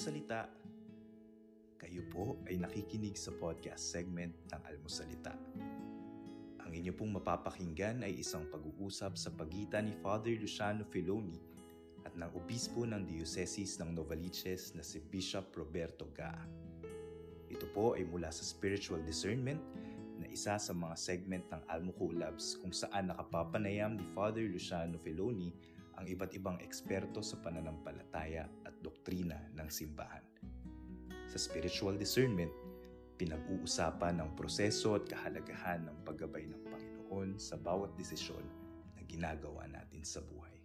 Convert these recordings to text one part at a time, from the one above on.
Almusalita. Kayo po ay nakikinig sa podcast segment ng Almusalita. Ang inyo pong mapapakinggan ay isang pag-uusap sa pagitan ni Father Luciano Filoni at ng obispo ng Dioceses ng Novaliches na si Bishop Roberto Gaa. Ito po ay mula sa spiritual discernment na isa sa mga segment ng Almo Collabs kung saan nakapapanayam ni Father Luciano Filoni ang iba't ibang eksperto sa pananampalataya at doktrina ng simbahan. Sa spiritual discernment, pinag-uusapan ang proseso at kahalagahan ng paggabay ng Panginoon sa bawat desisyon na ginagawa natin sa buhay.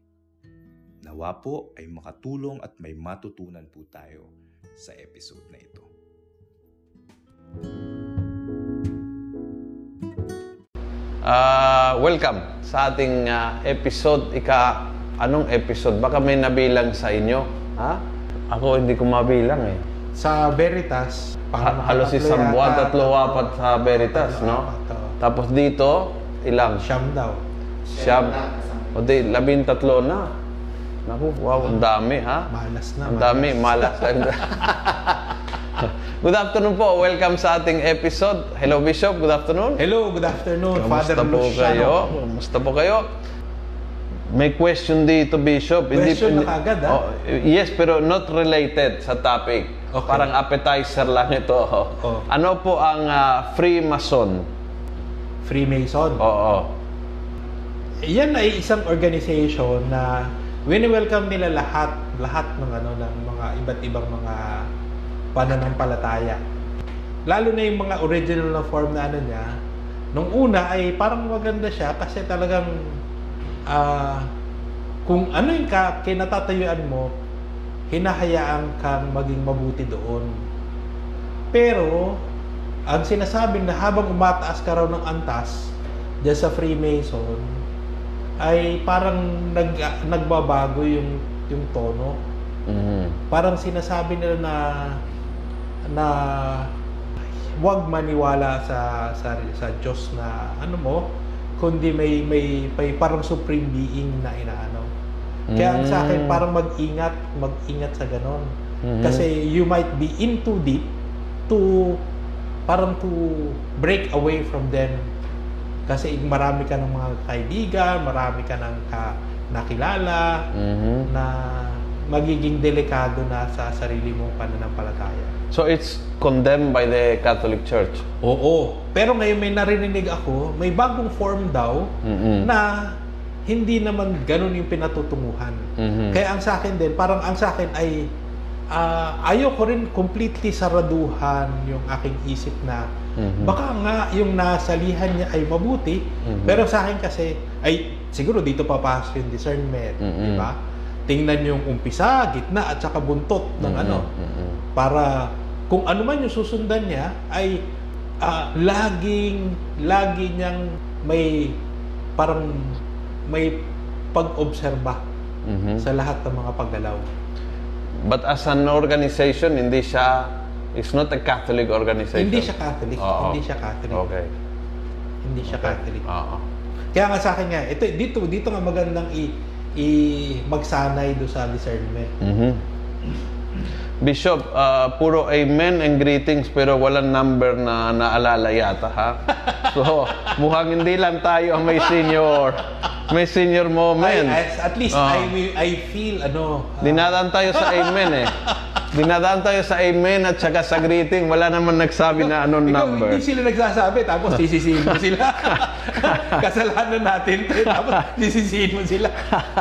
Nawa po ay makatulong at may matutunan po tayo sa episode na ito. Uh, welcome sa ating uh, episode ika anong episode baka may nabilang sa inyo ha ako hindi ko mabilang eh Sa Veritas, ha- halos isang buwan tatlo apat sa Veritas no tapos dito ilang Siyam daw. siyam o di labing tatlo na naku wow ang dami ha Malas na. ang dami malas Good afternoon po. Welcome sa ating episode. Hello Bishop, good afternoon. Hello, good afternoon, Father Kamusta po Luciano. kayo? Kamusta po kayo? May question dito, Bishop. Question na kagad, ah. Oh, yes, pero not related sa topic. Okay. Parang appetizer lang ito. Oh. Ano po ang ah, Freemason? Freemason. Oo. Yan ay isang organization na wini-welcome nila lahat, lahat ng ano ng mga iba't ibang mga pananampalataya. Lalo na yung mga original na form na ano niya, nung una ay parang maganda siya kasi talagang ah, kung ano yung ka, kinatatayuan mo, hinahayaan kang maging mabuti doon. Pero, ang sinasabi na habang umataas ka raw ng antas, dyan sa Freemason, ay parang nag, nagbabago yung, yung tono. Mhm. Parang sinasabi nila na na huwag maniwala sa sa sa Diyos na ano mo kundi may may, may parang supreme being na inaano. Kaya ang sa akin Mm. parang mag-ingat, mag-ingat sa ganon. Mhm. Kasi you might be in too deep to parang to break away from them. Kasi marami ka ng mga kaibigan, marami ka ng ka, nakilala Mhm. na magiging delikado na sa sarili mong pananampalataya. So it's condemned by the Catholic Church. Oo. Pero ngayon may narinig ako, may bagong form daw Mhm. na hindi naman ganun yung pinatutunguhan. Mhm. Kaya ang sa akin din, parang ang sa akin ay ah, ayaw ko rin completely saraduhan yung aking isip na Mhm. baka nga yung nasalihan niya ay mabuti, Mhm. pero sa akin kasi ay siguro dito papasok yung discernment, Mhm. di ba? Tingnan yung umpisa, gitna at saka buntot ng Mhm. ano Mhm. para kung ano man yung susundan niya ay ah, laging lagi niyang may parang may pag-obserba Mhm. sa lahat ng mga paggalaw. But as an organization, hindi siya, it's not a Catholic organization. Hindi siya Catholic, Oo. hindi siya Catholic. Okay. Hindi siya Catholic. Oo. Kaya nga sa akin nga, ito dito dito nga magandang i, i magsanay do sa discernment. Mhm. Bishop, ah, puro amen and greetings pero walang number na naalala yata ha. So, mukhang hindi lang tayo ang may senior may senior moment. As- at least Ah. I will- I feel ano ah, Dinadaan tayo sa amen eh. Dinadaan tayo sa amen at saka sa greeting. Wala naman nagsabi na anong ikaw, number. Hindi sila nagsasabi tapos sisisihin mo sila. Kasalanan natin tapos sisisihin mo sila.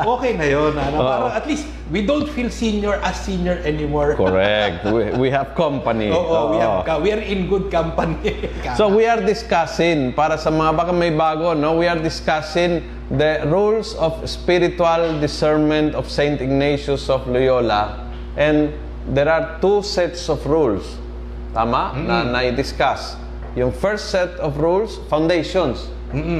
Okay na 'yon. Ano? Oo. Parang at least we don't feel senior as senior anymore. Correct. We, we have company. Oo, we Oo. have we are in good company. So we are discussing para sa mga baka may bago, no? We are discussing the rules of spiritual discernment of Saint Ignatius of Loyola and there are two sets of rules. Tama? Na na-discuss. Yung first set of rules, foundations.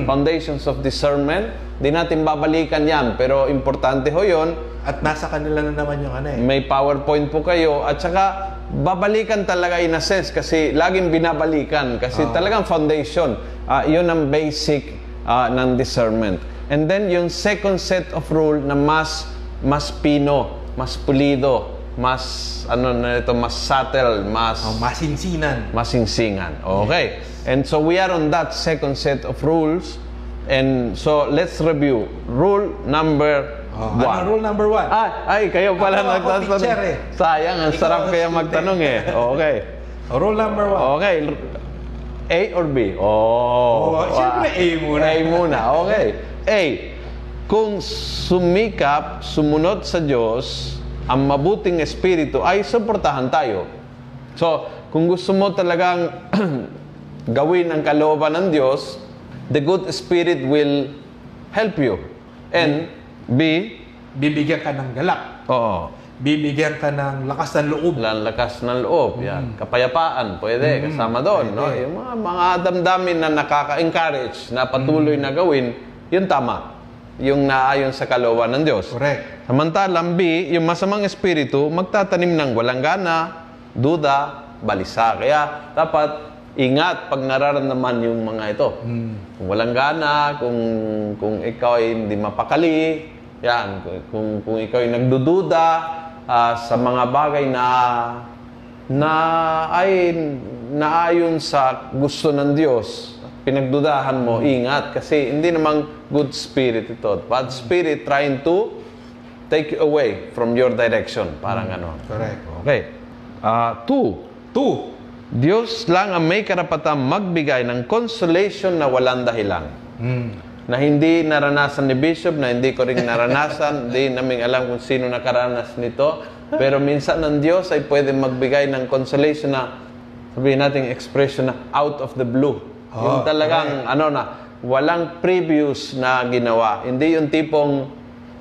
Foundations of discernment. Di natin babalikan yan, pero importante ho yun. At nasa kanila na naman yung ano eh. May PowerPoint po kayo at saka babalikan talaga in a sense kasi laging binabalikan kasi talagang foundation. Ah, yun ang basic ah, ng discernment. And then yung second set of rule na mas mas pino, mas pulido, mas ano na ito, mas subtle, mas Oh, masinsinan. masingsingan. Okay. And so we are on that second set of rules. And so let's review. Rule number Oh, one. ano rule number one? Ay, ay, kayo pala Ako, ako nagtatanong. teacher eh. Sayang, ang Ikaw sarap ang kaya student. magtanong eh. Okay. Oh, rule number one. Okay. A or B? Oh. Oh, siyempre A muna. A muna. Okay. A. Kung sumikap, sumunod sa Diyos, ang mabuting espiritu ay suportahan tayo. So, kung gusto mo talagang gawin ang kalooban ng Diyos, the good spirit will help you. And B, Bibigyan ka ng galak. oo, Bibigyan ka ng lakas ng loob. Lan lakas ng loob, yan. Kapayapaan, pwede, kasama doon, no? pwede. Yung mga, mga damdamin na nakaka-encourage na patuloy na gawin, yun tama. Yung naayon sa kalooban ng Diyos. Correct. Samantalang B, yung masamang espiritu, magtatanim ng walang gana, duda, balisa. Kaya dapat ingat pag nararamdaman yung mga ito. Kung walang gana, kung, kung ikaw ay hindi mapakali, yan, kung, kung ikaw ay nagdududa ah, sa mga bagay na na ay naayon sa gusto ng Diyos, pinagdudahan mo, ingat. Kasi hindi namang good spirit ito. Bad spirit trying to take you away from your direction. Parang ano. Correct. Okay. Ah, two, Two. Diyos lang ang may karapatang magbigay ng consolation na walang dahilan. Mm. Na hindi naranasan ni Bishop, na hindi ko rin naranasan, hindi namin alam kung sino nakaranas nito. Pero minsan ng Diyos ay pwede magbigay ng consolation na, sabihin natin expression na out of the blue. Oh, yung talagang, ano na, walang previous na ginawa. Hindi yung tipong,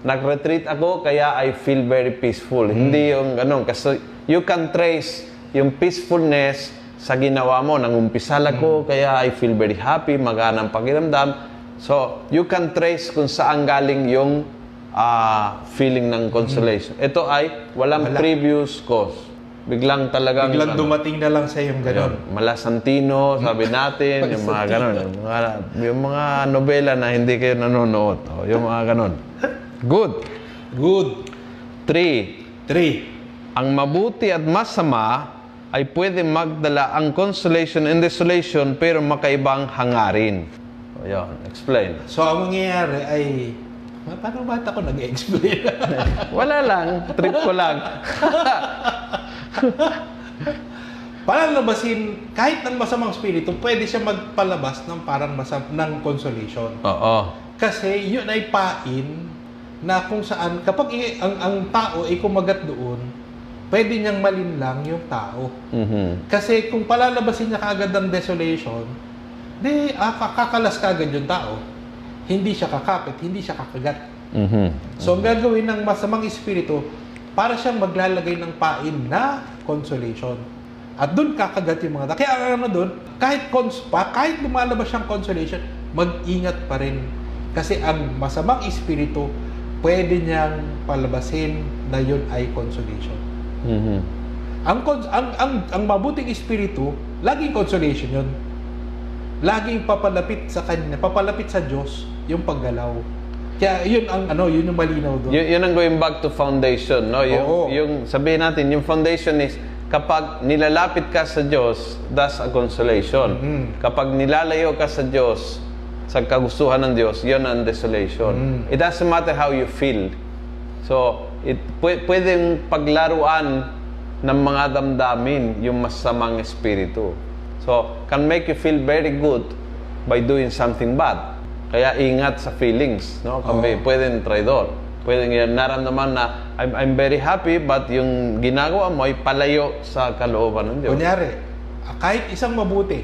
nag-retreat ako, kaya I feel very peaceful. Hindi yung ganun. Kasi you can trace yung peacefulness sa ginawa mo. Nangumpisal ako, kaya I feel very happy, maganang pakiramdam. So, you can trace kung saan galing yung ah, feeling ng consolation. Ito ay walang Wala. previous cause. Biglang talagang... Biglang ano, dumating na lang sa yung ganon. Ayun, Malasantino, sabi natin, yung mga ganon. Yung mga, yung mga nobela na hindi kayo nanonood. Oh, yung mga ganon. Good. Good. Three, Three. ang mabuti at masama ay pwede magdala ang consolation and desolation pero makaibang hangarin. O, yun, explain. So, ang mangyayari ay... Paano ba't ako nag-explain? Wala lang, trip ko lang. Palalabasin, kahit ng masamang spirito, pwede siya magpalabas ng parang masam ng consolation. Oo. Kasi yun ay pain na kung saan, kapag i- ang, ang tao ay kumagat doon, pwede niyang malinlang yung tao. Mhm. Kasi kung palalabasin niya kaagad ng desolation, di ah, kakalas kaagad yung tao. Hindi siya kakapit, hindi siya kakagat. Mhm. So, ang gagawin ng masamang espiritu, para siyang maglalagay ng pain na consolation. At doon kakagat yung mga tao. Kaya ang ano doon, kahit, cons pa, kahit lumalabas siyang consolation, mag-ingat pa rin. Kasi ang masamang espiritu, pwede niyang palabasin na yun ay consolation. Mhm. Ang, cons- ang, ang, ang mabuting espiritu, laging consolation yun. Laging papalapit sa kanya, papalapit sa Diyos yung paggalaw. Kaya yun ang ano, yun yung malinaw doon. Y- yun ang going back to foundation, no? Yung, Oo. yung sabihin natin, yung foundation is kapag nilalapit ka sa Diyos, that's a consolation. Mhm. Kapag nilalayo ka sa Diyos, sa kagustuhan ng Diyos, yun ang desolation. Mhm. It doesn't matter how you feel. So, it pwe- pwedeng paglaruan ng mga damdamin yung masamang espiritu. So, can make you feel very good by doing something bad. Kaya ingat sa feelings, no? Kami, Oo. pwedeng traidor. Pwedeng naramdaman na I'm, I'm very happy but yung ginagawa mo ay palayo sa kalooban ng Diyos. Kunyari, ah, kahit isang mabuti,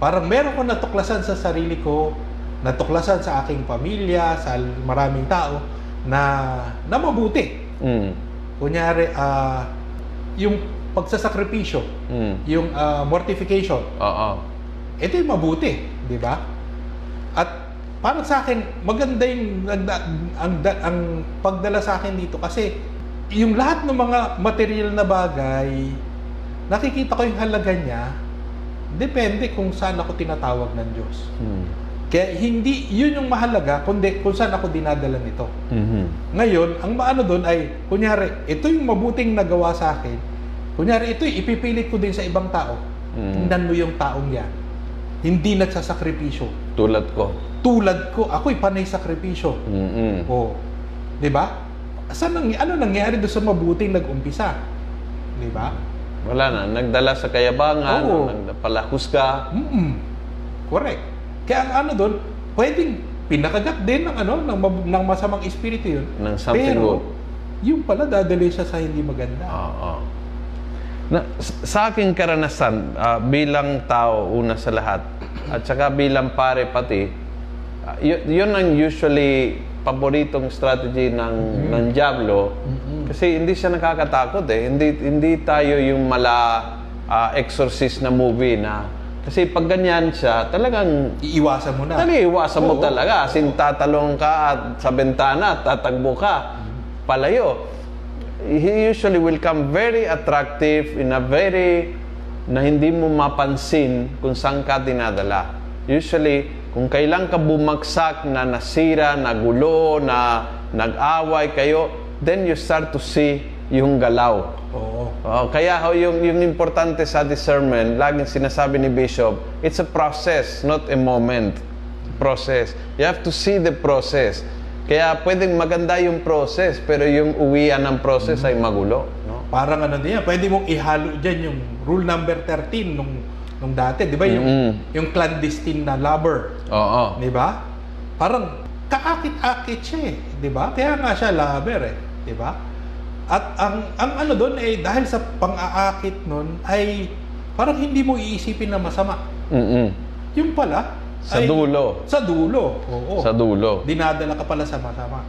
parang meron ko natuklasan sa sarili ko, natuklasan sa aking pamilya, sa maraming tao, na, na mabuti. Mm. Kunyari, ah, yung pagsasakripisyo, Mm. yung ah, mortification, Oo. ito yung mabuti, di ba? At para sa akin, maganda yung ang, da- ang pagdala sa akin dito kasi yung lahat ng mga material na bagay, nakikita ko yung halaga niya, depende kung saan ako tinatawag ng Diyos. Mm. Kaya hindi, yun yung mahalaga kundi kung saan ako dinadala nito. Mhm. Ngayon, ang maano doon ay, kunyari, ito yung mabuting nagawa sa akin. Kunyari, ito yung ipipilit ko din sa ibang tao. Mm. Tingnan mo yung taong yan. Hindi nagsasakripisyo. Tulad ko. Tulad ko, ako'y panay sakripisyo. Mhm. Oh. 'Di ba? Saan nang ano nangyari doon sa mabuting nag-umpisa? 'Di ba? Wala na. Nagdala sa kayabangan, Oo. nagpalahusga. Mm. Correct. Kaya ang ano doon, pwedeng pinakagat din ng ano ng, ng masamang espiritu 'yun. Ng something Pero, good. yung pala dadali siya sa hindi maganda. Oo. Na, sa aking karanasan, ah, bilang tao, una sa lahat, at saka bilang pare pati, ah, y- yun ang usually paboritong strategy ng, ng Diablo. Kasi hindi siya nakakatakot eh. Hindi, hindi tayo yung mala ah, exorcist na movie na kasi pag ganyan siya, talagang Iiwasan mo na. Talaga, iwasan mo talaga. As in, tatalong ka at sa bentana, at tatagbo ka. Palayo. He usually will come very attractive in a very na hindi mo mapansin kung saan ka dinadala. Usually, kung kailan ka bumagsak na nasira, nagulo, na nag-away kayo, then you start to see yung galaw. Oo. Oh, kaya ho, yung, yung importante sa discernment, laging sinasabi ni Bishop, it's a process, not a moment. Process. You have to see the process. Kaya pwedeng maganda yung process, pero yung uwian ng process ay magulo. No? Parang ano din yan, pwede mong ihalo diyan yung rule number 13 nung nung dati, 'di ba? Yung Mm. yung clandestine na lover. Oo. 'Di ba? Parang kaakit-akit siya eh, 'di ba? Kaya nga siya lover eh, 'di ba? At ang ang ano doon eh dahil sa pang-aakit noon ay parang hindi mo iisipin na masama. Mm-mm. Yung pala Sa ay- dulo. Sa dulo. Oo. Sa dulo. Dinadala ka pala sa masama.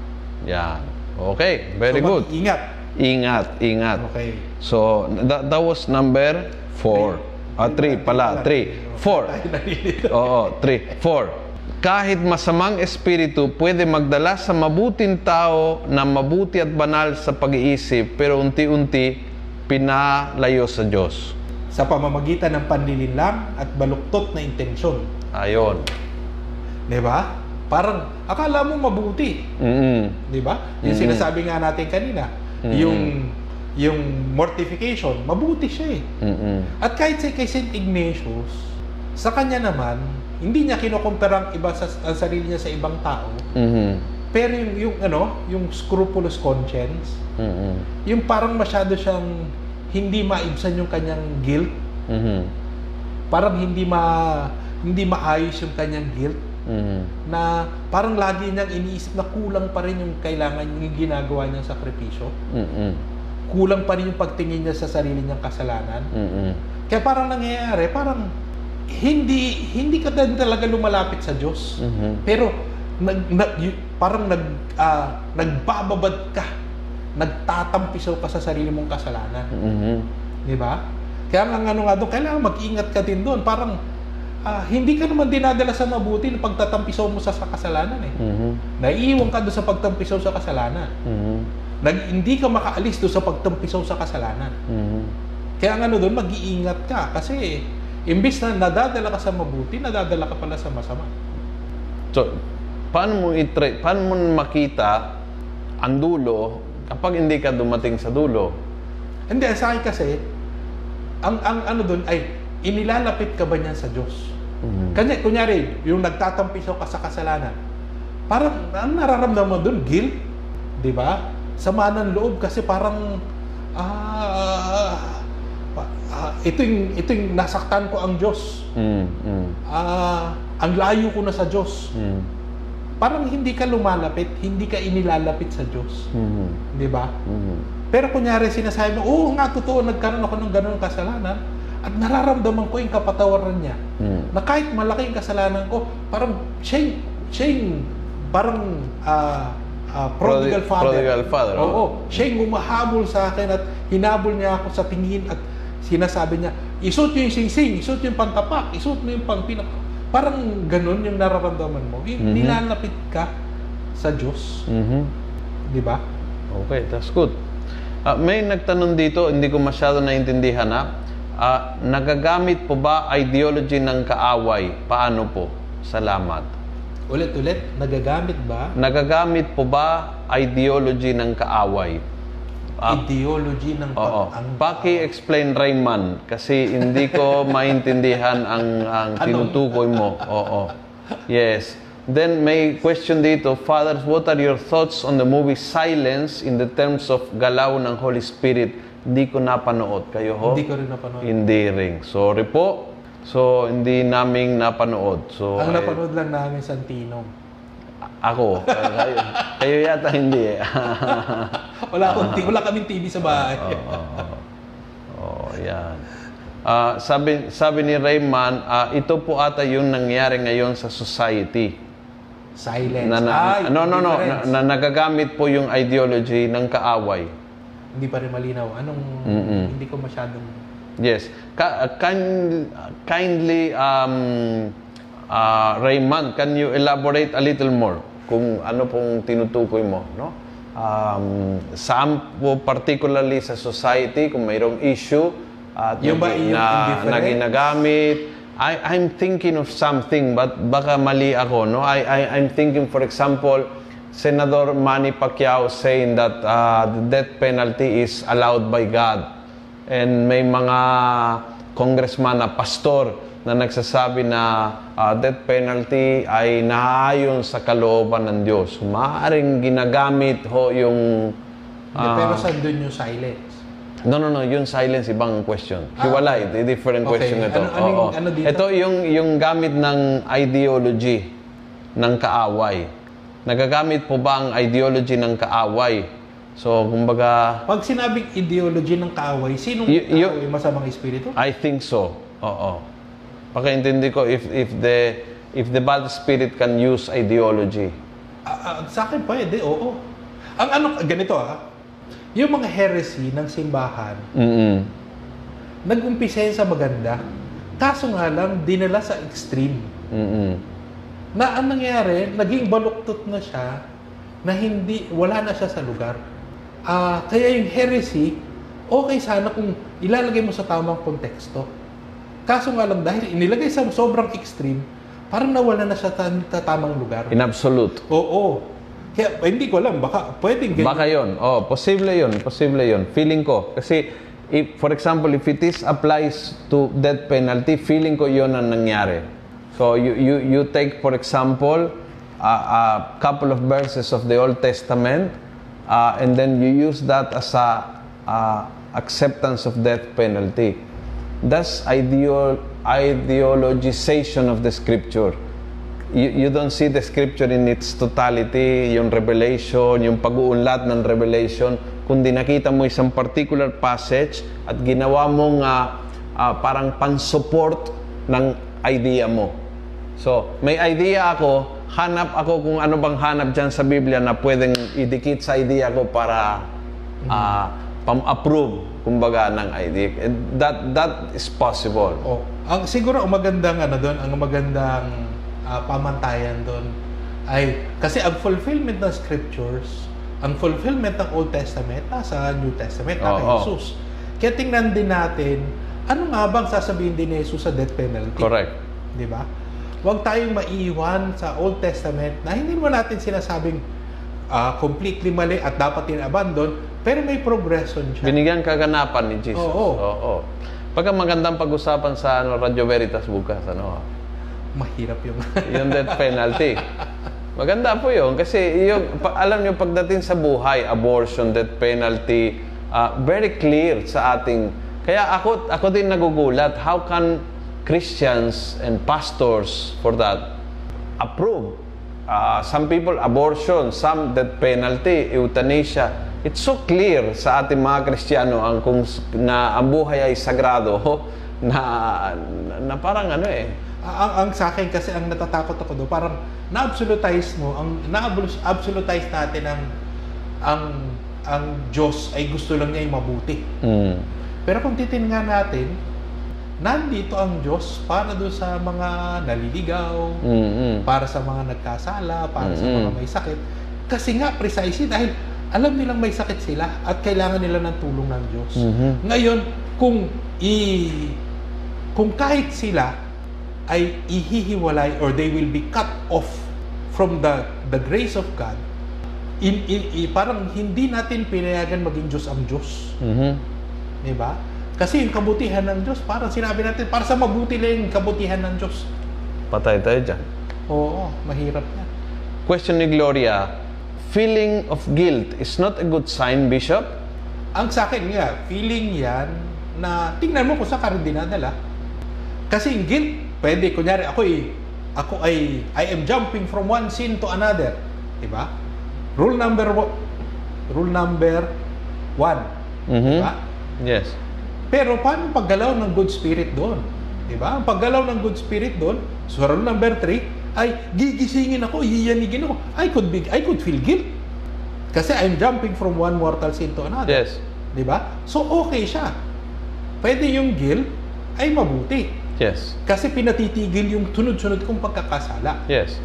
Yan. Okay, very so, good. Ingat. Ingat, ingat. Okay. So, that, that was number four. Ah, three pala. Three. Four. Oo, three. Four. Kahit masamang espiritu, pwede magdala sa mabuting tao na mabuti at banal sa pag-iisip, pero unti-unti pinalayo sa Diyos. Sa pamamagitan ng panlilinlang at baluktot na intensyon. Ayon. 'Di ba? Parang akala mo mabuti, Mm-mm. 'di ba? Yung Mm. sinasabi nga natin kanina, Mm. yung yung mortification, mabuti siya eh. Mm-mm. At kahit sa kay St. Ignatius, sa kanya naman, hindi niya kinukumpara ang iba sa ang sarili niya sa ibang tao. Mhm. Pero yung, yung ano, yung scrupulous conscience, Mm-mm. yung parang masyado siyang hindi maibsan yung kanyang guilt, Mhm. parang hindi ma hindi maayos yung kanyang guilt Mhm. na parang lagi niyang iniisip na kulang pa rin yung kailangan yung ginagawa niyang sakripisyo. Mm-mm. Kulang pa rin yung pagtingin niya sa sarili niyang kasalanan. Mm-mm. Kaya parang nangyayari, parang hindi hindi ka din talaga lumalapit sa Diyos. Mhm. Pero nag, nag parang nag ah, nagbababad ka. Nagtatampisaw ka sa sarili mong kasalanan. Mhm. Di ba? Kaya ang ano nga doon, kailangan mag-ingat ka din doon. Parang ah, hindi ka naman dinadala sa mabuti ng pagtatampisaw mo sa, sa kasalanan eh. Mhm. Naiiwan ka doon sa pagtampisaw sa kasalanan. Mhm. Nag, hindi ka makaalis doon sa pagtampisaw sa kasalanan. Mhm. Kaya ang ano doon, mag-iingat ka. Kasi imbis na nadadala ka sa mabuti, nadadala ka pala sa masama. So, paano mo i-tra- paano mo makita ang dulo kapag hindi ka dumating sa dulo? Hindi, sa akin kasi, ang, ang ano doon ay, inilalapit ka ba niyan sa Diyos? Mhm. Kanya, kunyari, yung nagtatampisaw ka sa kasalanan, parang ang nararamdaman mo doon, guilt, di ba? Sama ng loob kasi parang, ah, ah, ito yung, ito yung nasaktan ko ang Diyos. Mhm. Mhm. Ah, ang layo ko na sa Diyos. Mhm. Parang hindi ka lumalapit, hindi ka inilalapit sa Diyos. Mhm. Di ba? Mhm. Pero kunyari sinasabi mo, oo nga, totoo, nagkaroon ako ng ganun kasalanan at nararamdaman ko yung kapatawaran niya. Mhm. Na kahit malaki yung kasalanan ko, parang siya siya parang ah, ah, prodigal Prodi- father. prodigal father, Oo. oo. Siya yung humahabol sa akin at hinabol niya ako sa tingin at sinasabi niya, isuot yung singsing, isuot yung pantapak, isuot mo yung pangpinak. Parang ganun yung nararamdaman mo. Yung Mhm. Nilalapit ka sa Diyos. Mhm. Di ba? Okay, that's good. Ah, may nagtanong dito, hindi ko masyado naintindihan ha. Ah, nagagamit po ba ideology ng kaaway? Paano po? Salamat. Ulit-ulit, nagagamit ba Nagagamit po ba ideology ng kaaway? Ah, ideology ng Oo. pag- ang Paki-explain Rayman kasi hindi ko maintindihan ang ang tinutukoy mo. Oo. Yes. Then may question dito, Fathers, what are your thoughts on the movie Silence in the terms of galaw ng Holy Spirit? Hindi ko napanood. Kayo ho? Hindi ko rin napanood. Hindi rin. Sorry po. So, hindi naming napanood. So, Ang ay- napanood lang namin Santino. ako. kayo, kayo yata hindi eh. Wala akong ti- wala kaming TV sa bahay. Oh, yan. Ah, sabi sabi ni Rayman, ah, ito po ata yung nangyari ngayon sa society. Silence. Na, na, Ay, no, no, no, na, na nagagamit po yung ideology ng kaaway. Hindi pa rin malinaw. Anong Mm-mm. hindi ko masyadong Yes. Ka- uh, kind, kindly, um, uh, Rayman, can you elaborate a little more kung ano pong tinutukoy mo, no? Um, saan po particularly sa society kung mayroong issue at Yung ba yung na, na ginagamit. I, I'm thinking of something but baka mali ako, no? I, I, I'm thinking, for example, Senator Manny Pacquiao saying that uh, the death penalty is allowed by God. And may mga congressman na pastor na nagsasabi na uh, death penalty ay naayon sa kalooban ng Diyos. Maaaring ginagamit ho yung... Hindi, ah, pero saan doon yung silence? No, no, no. Yung silence, ibang question. Ah, Hiwalay. okay. Different Okay. question ito. Ano- ano Oo. ano dito? Ito yung, yung gamit ng ideology ng kaaway. Nagagamit po ba ang ideology ng kaaway? So, kumbaga, Pag sinabing ideology ng kaaway, sinong Y- y- kaaway? Masamang espiritu? I think so. Oo. Pakaintindi ko if if the if the bad spirit can use ideology. Ah, ah, sa akin pwede, oo. Ang ano, ganito ah, yung mga heresy ng simbahan, Mm. nag-umpisa sa maganda. Kaso nga lang, dinala sa extreme. Mm. Na ang nangyari, naging baluktot na siya na hindi, wala na siya sa lugar. Ah, kaya yung heresy, okay sana kung ilalagay mo sa tamang konteksto. Kaso nga lang, dahil inilagay sa sobrang extreme, parang nawala na siya sa sa tamang lugar. In absolute. Oo. Kaya eh, hindi ko alam, baka pwedeng ganyan. Baka yon. Oh, posible yon, posible yon. Feeling ko kasi if for example if it is applies to death penalty, feeling ko yon ang nangyari. So you you you take for example a, a couple of verses of the Old Testament uh, and then you use that as a uh, acceptance of death penalty. That's ideo- ideologization of the scripture you, you don't see the scripture in its totality, yung revelation, yung pag-uunlad ng revelation, kundi nakita mo isang particular passage at ginawa mong ah, ah, parang pan-support ng idea mo. So, may idea ako, hanap ako kung ano bang hanap dyan sa Biblia na pwedeng idikit sa idea ko para ah, pam-approve, kumbaga, ng idea. And That, that is possible. Oh, ang siguro ang magandang ano doon, ang magandang ah, pamantayan doon ay kasi ang fulfillment ng scriptures, ang fulfillment ng Old Testament nasa New Testament na kay Oo. Jesus. Kaya tingnan din natin ano nga bang sasabihin din ni Jesus sa death penalty. Correct. Di ba? Huwag tayong maiwan sa Old Testament na hindi mo natin sinasabing ah, completely mali at dapat in-abandon, pero may progression siya. Binigyan kaganapan ni Jesus. Oo. Oo. Pagka magandang pag-usapan sa ano, Radio Veritas bukas, ano, Mahirap yung... yung death penalty. Maganda po yun kasi yung, pa- alam nyo, pagdating sa buhay, abortion, death penalty, ah, very clear sa ating... Kaya ako, ako din nagugulat, how can Christians and pastors for that approve? Ah, some people abortion, some death penalty, euthanasia. It's so clear sa ating mga Kristiyano ang kung na ang buhay ay sagrado na, na, na parang ano eh, ang, ang sa akin kasi ang natatakot ako do parang na-absolutize mo ang na-absolutize natin ang ang ang Diyos ay gusto lang niya yung mabuti. mm, Pero kung titingnan natin, nandito ang Diyos para do sa mga naliligaw, mm, mm. para sa mga nagkasala, para sa Mm-mm. mga may sakit. Kasi nga precisely dahil alam nilang may sakit sila at kailangan nila ng tulong ng Diyos. Mhm. Ngayon, kung i kung kahit sila ay ihihiwalay or they will be cut off from the the grace of God, in, in, in- parang hindi natin pinayagan maging Diyos ang Diyos. Mhm. Di ba? Kasi yung kabutihan ng Diyos, parang sinabi natin, para sa mabuti lang yung kabutihan ng Diyos. Patay tayo dyan. Oo, mahirap yan. Question ni Gloria, feeling of guilt is not a good sign, Bishop? Ang sa akin nga, feeling yan na tingnan mo kung saan ka rin dinadala. Kasi yung guilt, pwede, kunyari ako ay, ako ay, I am jumping from one sin to another. Diba? Rule number one, rule number one. Mhm. Diba? Yes. Pero paano paggalaw ng good spirit doon? Diba? Ang paggalaw ng good spirit doon, so rule number three, ay gigisingin ako, iyanigin ako. I could be, I could feel guilt. Kasi I'm jumping from one mortal sin to another. Yes. Di ba? So, okay siya. Pwede yung guilt ay mabuti. Yes. Kasi pinatitigil yung tunod-sunod kong pagkakasala. Yes.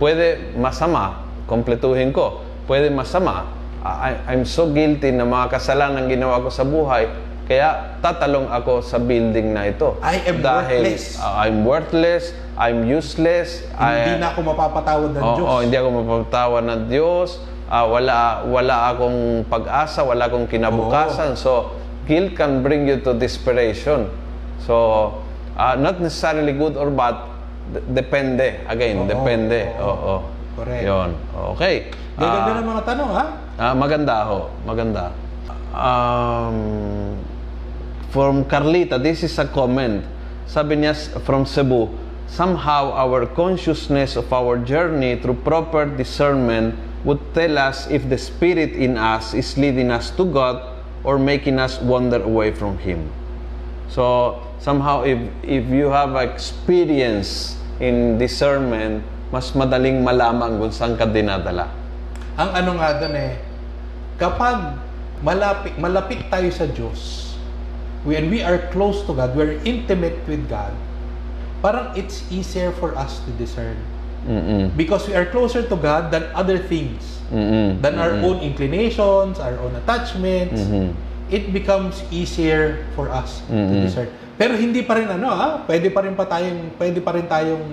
Pwede masama, kompletuhin ko. Pwede masama, I, I'm so guilty na mga kasalanan ginawa ko sa buhay, kaya tatalong ako sa building na ito. I am Dahil, worthless. uh, I'm worthless, I'm useless. Hindi I- na ako mapapatawad ng Oo, Diyos. oo, hindi ako mapapatawa ng Diyos. Ah, wala wala akong pag-asa, wala akong kinabukasan. So, guilt can bring you to desperation. So, ah, not necessarily good or bad, d- depende. Again, Oo, depende. oo. Oo. Correct. Yun. Okay. Gaganda Ah, ng mga tanong, ha? Ah, maganda ho, maganda. Um, from Carlita, this is a comment. Sabi niya from Cebu, somehow our consciousness of our journey through proper discernment would tell us if the spirit in us is leading us to God or making us wander away from Him. So somehow if if you have experience in discernment, mas madaling malaman kung saan ka dinadala. Ang ano nga doon eh, kapag malapit, malapit tayo sa Diyos, when we are close to God, we're intimate with God, parang it's easier for us to discern. Mm-mm. Because we are closer to God than other things. Mm-mm. Than our own inclinations, our own attachments. Mhm. It becomes easier for us to Mhm. discern. Pero hindi pa rin ano ah, pwede pa rin pa tayong pwede pa rin tayong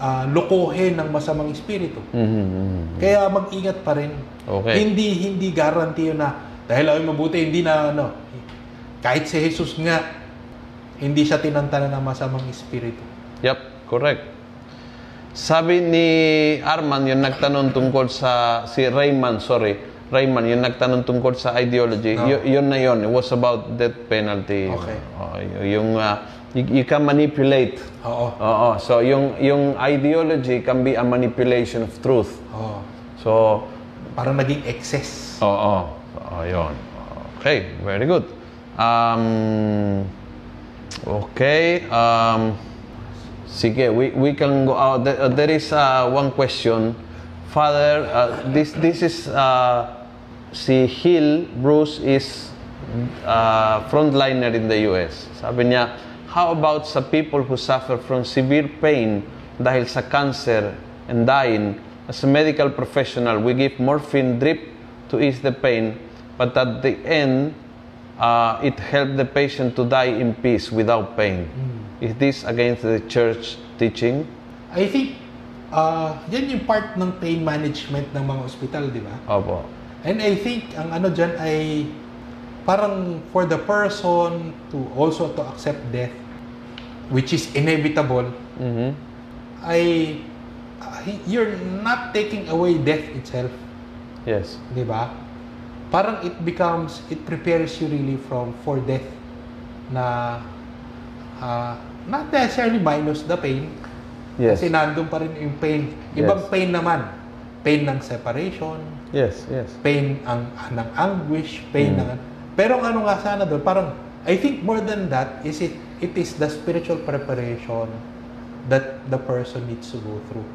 ah, lokohin ng masamang espiritu. Mhm. Kaya mag-ingat pa rin. Okay. Hindi hindi guarantee yun na dahil ay mabuti hindi na ano kahit si Jesus nga hindi siya tinantanan ng masamang espiritu. Yep, correct. Sabi ni Arman, yung nagtanong tungkol sa, si Rayman, sorry, Rayman, yung nagtanong tungkol sa ideology, No. y- yun na yun, it was about death penalty. Okay. Oh, yung, uh, you, you can manipulate. Oo. Oo, so yung, yung ideology can be a manipulation of truth. Oo. So, Parang naging excess. Oo. Oo, yun. Okay, very good. Um, okay. Um, sige, we, we can go out. There, uh, there is uh, one question. Father, uh, this, this is, uh, si Hill Bruce is uh, frontliner in the US. Sabi niya, how about sa people who suffer from severe pain dahil sa cancer and dying? As a medical professional, we give morphine drip to ease the pain, but at the end, uh, it helped the patient to die in peace without pain. Is this against the church teaching? I think ah yan yung part ng pain management ng mga ospital, di ba? Opo. And I think ang ano dyan ay parang for the person to also to accept death which is inevitable Mhm. ay ah, you're not taking away death itself, Yes. di ba? Parang it becomes it prepares you really from for death na ah, not necessarily minus the pain Yes. kasi nandun pa rin yung pain. Ibang Yes. pain naman. Pain ng separation, Yes, yes. pain ang ng anguish, pain Mm. ng Pero ang ano nga sana doon, parang I think more than that is it it is the spiritual preparation that the person needs to go through.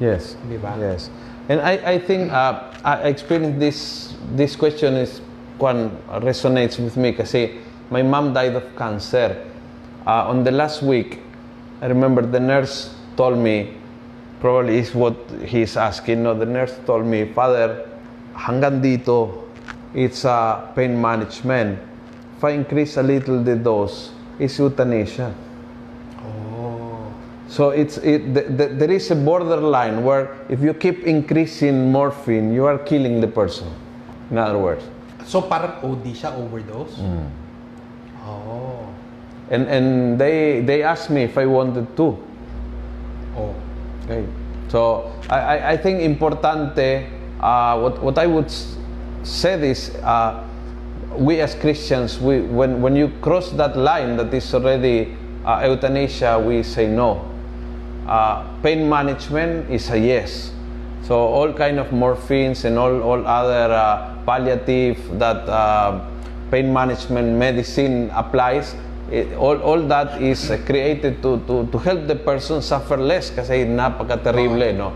Yes. Di ba? Yes. And I, I think uh, I experienced this this question is one resonates with me because my mom died of cancer. Uh, on the last week, I remember the nurse told me, probably is what he's asking. No, the nurse told me, Father, hanggang dito, it's a pain management. If I increase a little the dose, it's euthanasia. So it's it, th- th- there is a borderline where if you keep increasing morphine, you are killing the person. In other words, So parang OD siya, overdose? Oh. and and they they asked me if I wanted to. Oh. Okay. So I, I, I think importante uh, what what I would say is uh, we as Christians we when when you cross that line that is already uh, euthanasia we say no. Uh, pain management is a yes. So all kind of morphines and all all other uh, palliative that uh, pain management medicine applies. It, all, all that is uh, created to, to, to help the person suffer less kasi napaka-terrible, no?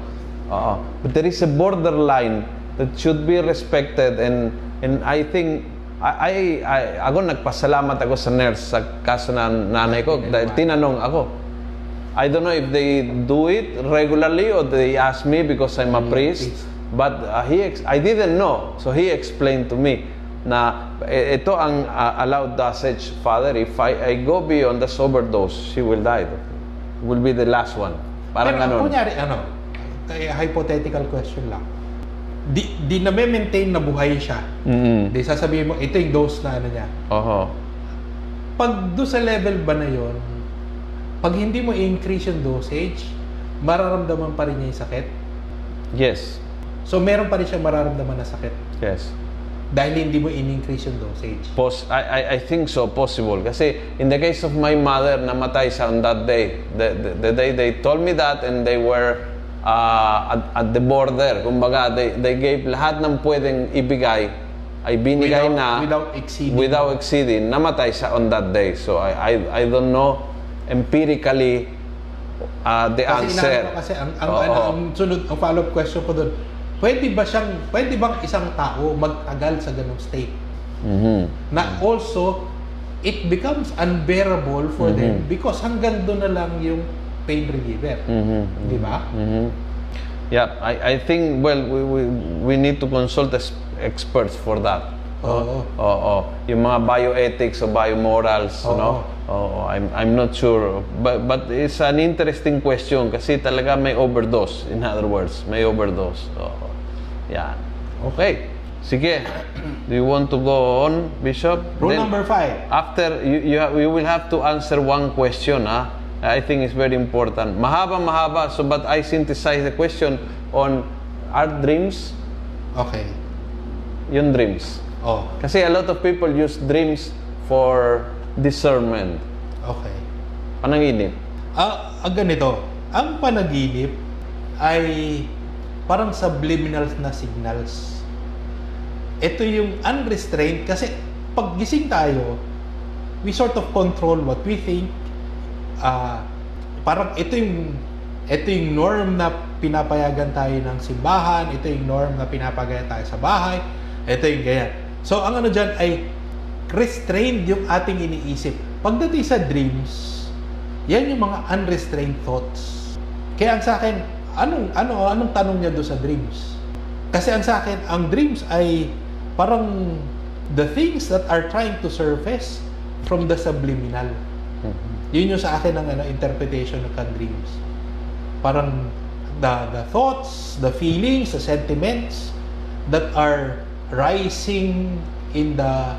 Oo. But there is a borderline that should be respected and and I think I, I, I ako nagpasalamat ako sa nurse sa kaso ng nanay ko dahil tinanong ako I don't know if they do it regularly or they ask me because I'm a priest. But uh, he ex- I didn't know. So he explained to me na ito ang uh, allowed dosage, Father. If I, I go beyond this overdose, she will die. Will be the last one. Parang Pero ganun. kunyari, ano, hypothetical question lang. Di, di na maintain na buhay siya. Mm-mm. Di sasabihin mo, ito yung dose na ano niya. Oho. Pag do sa level ba na yon, pag hindi mo i-increase yung dosage, mararamdaman pa rin niya yung sakit. Yes. So, meron pa rin siya mararamdaman na sakit. Yes. Dahil hindi mo in-increase yung dosage. Pos I, I, I think so possible kasi in the case of my mother namatay siya on that day the, the, the day they told me that and they were uh, at, at the border kumbaga they, they gave lahat ng pwedeng ibigay ay binigay Without- na without exceeding. without exceeding namatay siya on that day so I, I, I don't know empirically uh, the Kasi answer kasi ang, ang, ano, ang sunod, ang follow-up question ko doon, pwede ba siyang, pwede bang isang tao magtagal sa ganong state? Mhm. Na also, it becomes unbearable for them because hanggang doon na lang yung pain reliever. Mhm. Di ba? Mhm. Yeah, I, I think, well, we, we, we need to consult as experts for that. Oo. Oo. Yung mga bioethics o biomorals, Oo. no? Oo, I'm, I'm not sure. But, but it's an interesting question kasi talaga may overdose. In other words, may overdose. Oo. Yan. Okay. Sige. Do you want to go on, Bishop? Rule Then- number five. After, you, you, have, you will have to answer one question, ha? I think it's very important. Mahaba, mahaba. So, but I synthesize the question on are dreams? Okay. Yung dreams. Oh, Kasi a lot of people use dreams for discernment. okay. Panaginip. Ah, ah, ganito. Ang panaginip ay parang subliminal na signals. Ito yung unrestrained kasi pag gising tayo, we sort of control what we think. Ah, parang ito yung ito yung norm na pinapayagan tayo ng simbahan, ito yung norm na pinapayagan tayo sa bahay, ito yung ganyan. So, ang ano dyan ay restrained yung ating iniisip. Pagdating sa dreams, yan yung mga unrestrained thoughts. Kaya ang sa akin, anong, ano, anong tanong niya doon sa dreams? Kasi ang sa akin, ang dreams ay parang the things that are trying to surface from the subliminal. Yun yung sa akin ang ano, interpretation ng dreams. Parang the, the thoughts, the feelings, the sentiments that are rising in the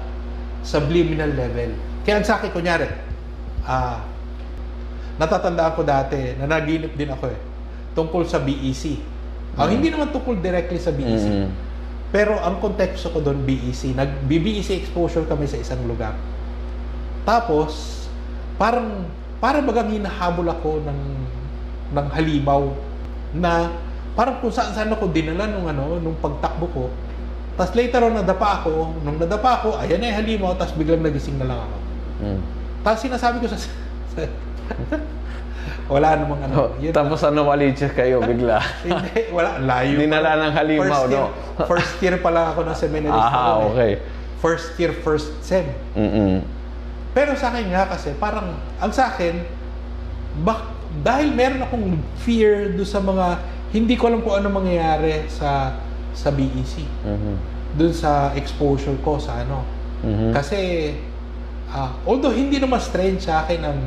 subliminal level. Kaya ang sa akin, kunyari, ah, natatandaan ko dati, na naginip din ako eh, tungkol sa BEC. Ah, hindi naman tungkol directly sa BEC. Mhm. Pero ang konteksto ko doon, BEC. Nag-BEC exposure kami sa isang lugar. Tapos, parang, parang bagang hinahabol ako ng, ng halimaw na parang kung saan saan ako dinala nung ano, nung pagtakbo ko. Tapos later on, nadapa ako. Nung nadapa ako, ayan na yung halimaw, tapos biglang nagising na lang ako. Mm. Tapos sinasabi ko sa... wala namang ano. Oh, yun tapos ano waliches kayo bigla. Hindi, wala. Layo. Dinala ng halimaw, first year, no? first year pa lang ako ng seminarist. Ah, eh. okay. First year, first sem. Mm-mm. Pero sa akin nga kasi, parang, ang sa akin, bak, dahil meron akong fear do sa mga, hindi ko alam kung ano mangyayari sa sa BEC. Mhm. Doon sa exposure ko sa ano. Mhm. Kasi, ah, although hindi naman strange sa akin ang,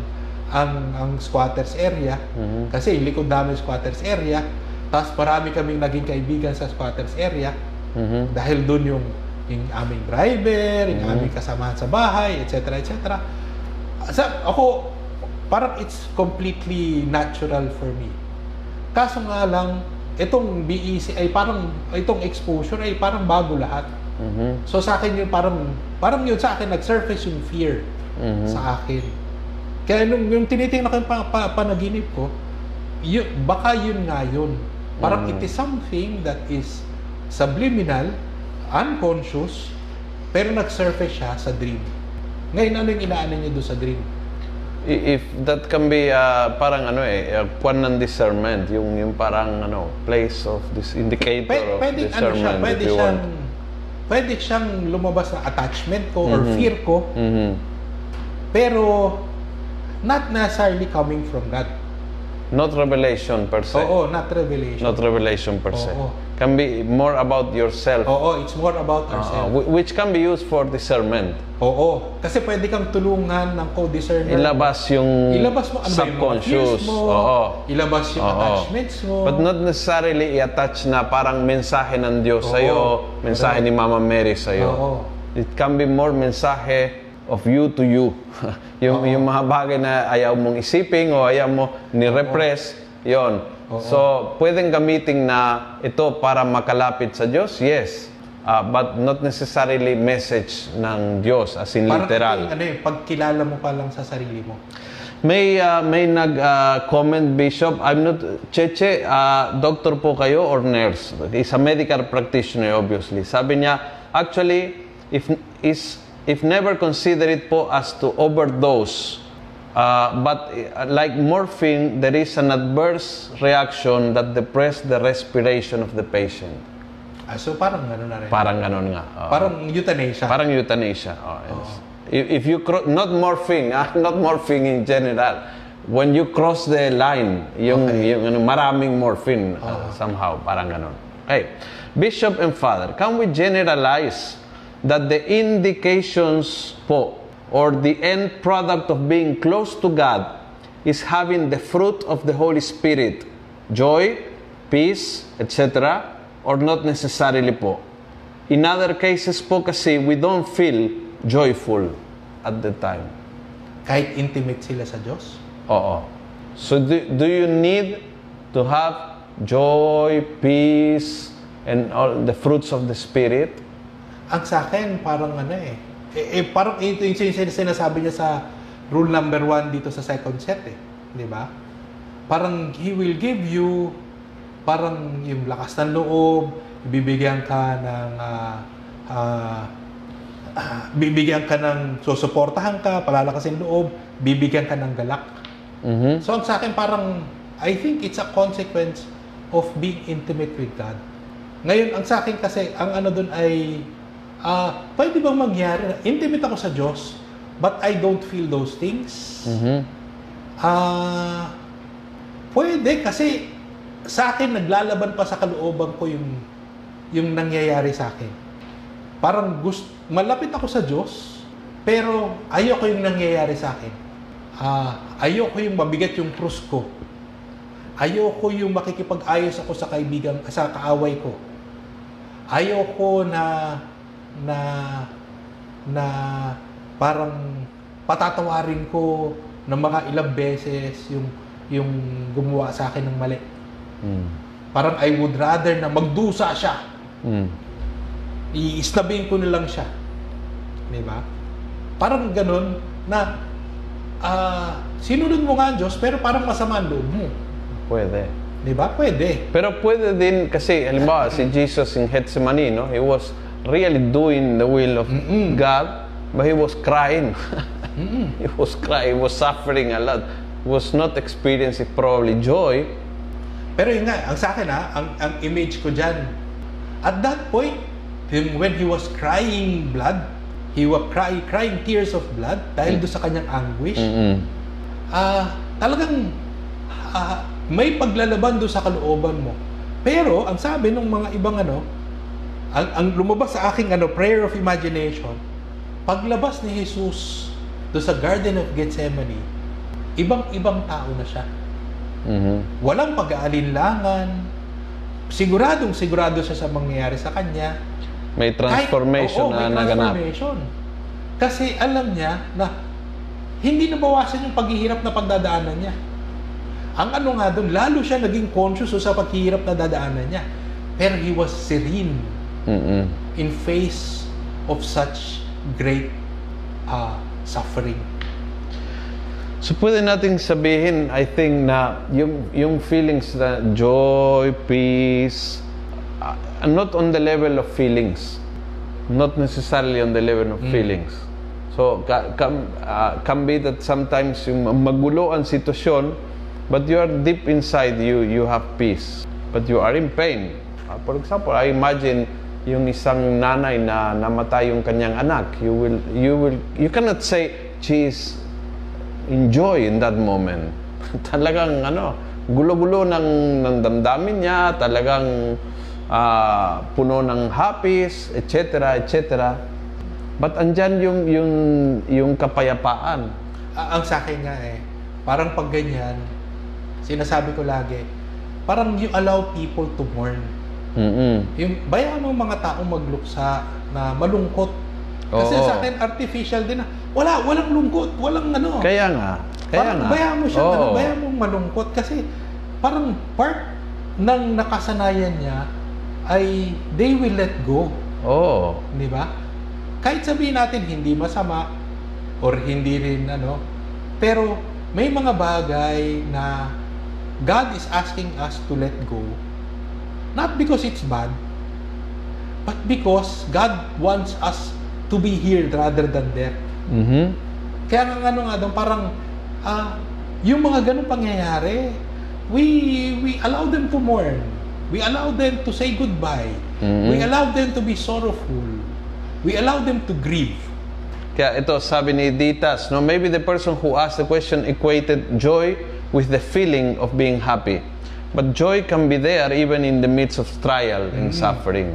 ang ang squatters area Mhm. kasi yung likod namin squatters area tapos marami kaming naging kaibigan sa squatters area Mhm. dahil doon yung yung aming driver, yung Mhm. aming kasamahan sa bahay, etc. etc. Sa ako parang it's completely natural for me. Kaso nga lang itong BEC ay parang itong exposure ay parang bago lahat. Mhm. So sa akin yun parang parang yun sa akin nag-surface yung fear Mhm. sa akin. Kaya nung yung tinitingnan ko yung pa, pa, panaginip ko, yun, baka yun nga yun. Parang Mhm. it is something that is subliminal, unconscious, pero nag-surface siya sa dream. Ngayon, ano yung inaano niyo doon sa dream? If that can be uh, parang ano eh, uh, kwan ng discernment, yung, yung parang ano, place of this indicator Pwede, of pwede ano siya, discernment pwede if you siyang, want. pwede siyang lumabas na attachment ko or Mhm. fear ko, Mhm. pero not necessarily coming from God. Not revelation per se. Oo, not revelation. Not revelation per se. Oo. Can be more about yourself. Oo, it's more about Uh, ourselves. whi- which can be used for discernment. Oo. Kasi pwede kang tulungan ng co-discerner. Ilabas yung Ilabas mo ano subconscious. mo. Oo. Ilabas yung Oo. attachments mo. But not necessarily i-attach na parang mensahe ng Diyos Oo. sa'yo, mensahe ni Mama Mary sa'yo. Oo. It can be more mensahe of you to you. yung, yung mga bagay na ayaw mong isipin o ayaw mo ni-repress, yon. Oo. So, pwedeng gamitin na ito para makalapit sa Diyos? Yes. Ah, but not necessarily message ng Diyos as in Parang literal. yung ano eh, pagkilala mo pa lang sa sarili mo. May uh, may nag-comment Bishop, I'm not Cheche, uh, doctor po kayo or nurse? Is a medical practitioner obviously. Sabi niya, actually if is if never consider it po as to overdose uh, but uh, like morphine there is an adverse reaction that depress the respiration of the patient. Ah, so parang ano na rin. Parang ganun nga. Oo. parang euthanasia. Parang euthanasia. Oh, yes. If, if you cro- not morphing, ah, not morphing in general. When you cross the line, yung, yung ano, maraming morphine uh, somehow, parang ganun. Okay. Bishop and Father, can we generalize that the indications po or the end product of being close to God is having the fruit of the Holy Spirit, joy, peace, etc., or not necessarily po? In other cases po kasi we don't feel joyful at the time. Kahit intimate sila sa Diyos. Oo. So do, do you need to have joy, peace, and all the fruits of the Spirit? Ang sa akin, parang ano eh. Eh, eh, parang ito yung sin- sinasabi niya sa rule number one dito sa second set eh. Di ba? Parang He will give you parang yung lakas ng loob, bibigyan ka ng ah, ah, bibigyan ka ng susuportahan ka, palalakasin loob, bibigyan ka ng galak. Mhm. So sa akin parang I think it's a consequence of being intimate with God. Ngayon ang sa akin kasi ang ano doon ay ah pwede bang mangyari intimate ako sa Diyos but I don't feel those things? Mhm. Ah pwede kasi sa akin naglalaban pa sa kalooban ko yung yung nangyayari sa akin. Parang gust malapit ako sa Diyos pero ayoko yung nangyayari sa akin. Ah, ayoko yung mabigat yung krus ko. Ayoko yung makikipag-ayos ako sa kaibigan, sa kaaway ko. Ayoko na na na parang patatawarin ko ng mga ilang beses yung yung gumawa sa akin ng mali. Mm. Parang I would rather na magdusa siya. Mm. I-snabihin ko na lang siya. Di ba? Parang ganun na ah sinunod mo nga ang Diyos pero parang masama ang loob mo. Pwede. Di ba? Pwede. Pero pwede din kasi, halimbawa, si Jesus in Gethsemane, no? He was really doing the will of Mm-mm. God, but he was crying. He was crying, he was suffering a lot. Was not experiencing probably joy. Pero yun nga, ang sa akin ha, ang, ang image ko dyan, at that point, him, when he was crying blood, he was cry, crying tears of blood dahil doon sa kanyang anguish, Mm-mm. ah talagang ah, may paglalaban doon sa kalooban mo. Pero, ang sabi ng mga ibang ano, ang, ang lumabas sa aking ano, prayer of imagination, paglabas ni Jesus doon sa Garden of Gethsemane, ibang-ibang tao na siya. Mhm. Walang pag-aalinlangan. Siguradong sigurado siya sa mangyayari sa kanya. May Kahit- transformation oo, na may naganap. transformation. Kasi alam niya na hindi nabawasan yung paghihirap na pagdadaanan niya. Ang ano nga doon, lalo siya naging conscious sa paghihirap na dadaanan niya. Pero he was serene Mhm. in face of such great uh, suffering. So pwede nating sabihin, I think na yung, yung feelings na joy, peace, uh, not on the level of feelings. Not necessarily on the level of feelings. So, ka, can, uh, can be that sometimes yung magulo ang sitwasyon, but you are deep inside you, you have peace. But you are in pain. Uh, for example, I imagine yung isang nanay na namatay yung kanyang anak. You will, you will, you cannot say, she enjoy in that moment. talagang ano, gulo-gulo ng, ng damdamin niya, talagang ah, puno ng hapis, etc., etc. But andyan yung, yung, yung kapayapaan. Ang sa akin nga eh, parang pag ganyan, sinasabi ko lagi, parang you allow people to mourn. Mm-mm. Yung bayaan mo mga taong magluksa na malungkot. Kasi Oo. sa akin artificial din na wala walang lungkot, walang ano. Kaya nga, kaya parang nga. bayaan mo siya, Oo. ano, bayaan mo malungkot kasi parang part ng nakasanayan niya ay they will let go, Oo. di ba? Kahit sabihin natin hindi masama or hindi rin ano, pero may mga bagay na God is asking us to let go. Not because it's bad, but because God wants us to be here rather than there. Mhm. Kaya nga ano nga doon, parang ah, yung mga ganong pangyayari, we we allow them to mourn. We allow them to say goodbye. Mhm. We allow them to be sorrowful. We allow them to grieve. Kaya ito, sabi ni Ditas, no, maybe the person who asked the question equated joy with the feeling of being happy. But joy can be there even in the midst of trial and suffering.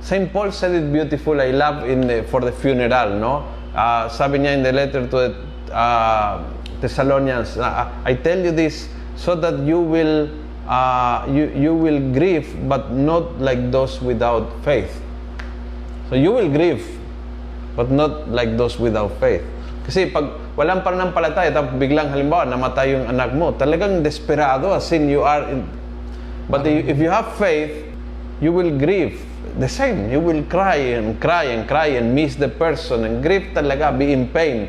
St. Paul said it beautiful, I love in the, for the funeral, no? Ah, sabi niya in the letter to the ah, Thessalonians, na, I tell you this so that you will ah, you, you will grieve but not like those without faith. So you will grieve, but not like those without faith. Kasi pag walang pananampalataya, tapos biglang halimbawa namatay yung anak mo, talagang desperado as in you are in... But if you have faith, you will grieve the same. You will cry and cry and cry and miss the person and grieve talaga, be in pain.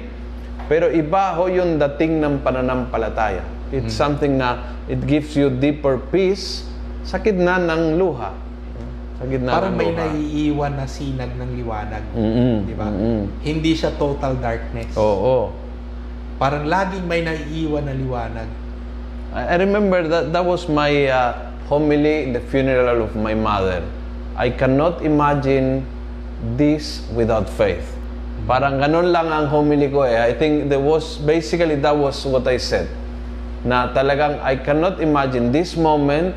Pero iba ho yung dating ng pananampalataya. It's something na it gives you deeper peace sa gitna ng luha. Sa gitna Parang ng may luha. naiiwan na sinag ng liwanag. Mm-mm, Di ba? mm-mm. Hindi siya total darkness. Oo. Parang laging may naiiwan na liwanag. I remember that that was my uh, homily in the funeral of my mother. I cannot imagine this without faith. Parang ganun lang ang homily ko eh. I think there was, basically that was what I said. Na talagang I cannot imagine this moment,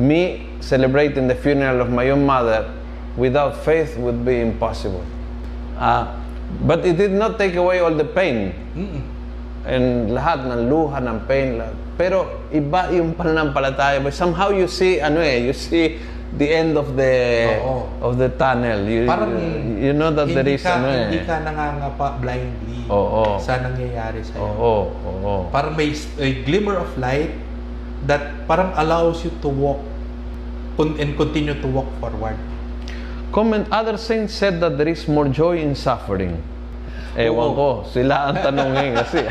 me celebrating the funeral of my own mother, without faith would be impossible. Ah, but it did not take away all the pain. Mm-mm. and lahat ng luha ng pain lahat. pero iba yung pananampalataya but somehow you see ano eh you see the end of the Oo. of the tunnel you, Parang you, you know that there is ka, ano eh hindi ka nangangapa blindly Oo. sa nangyayari sa'yo. oo oo Parang may s- a glimmer of light that parang allows you to walk con- and continue to walk forward. Comment other saints said that there is more joy in suffering Ewan ko, sila ang tanungin kasi.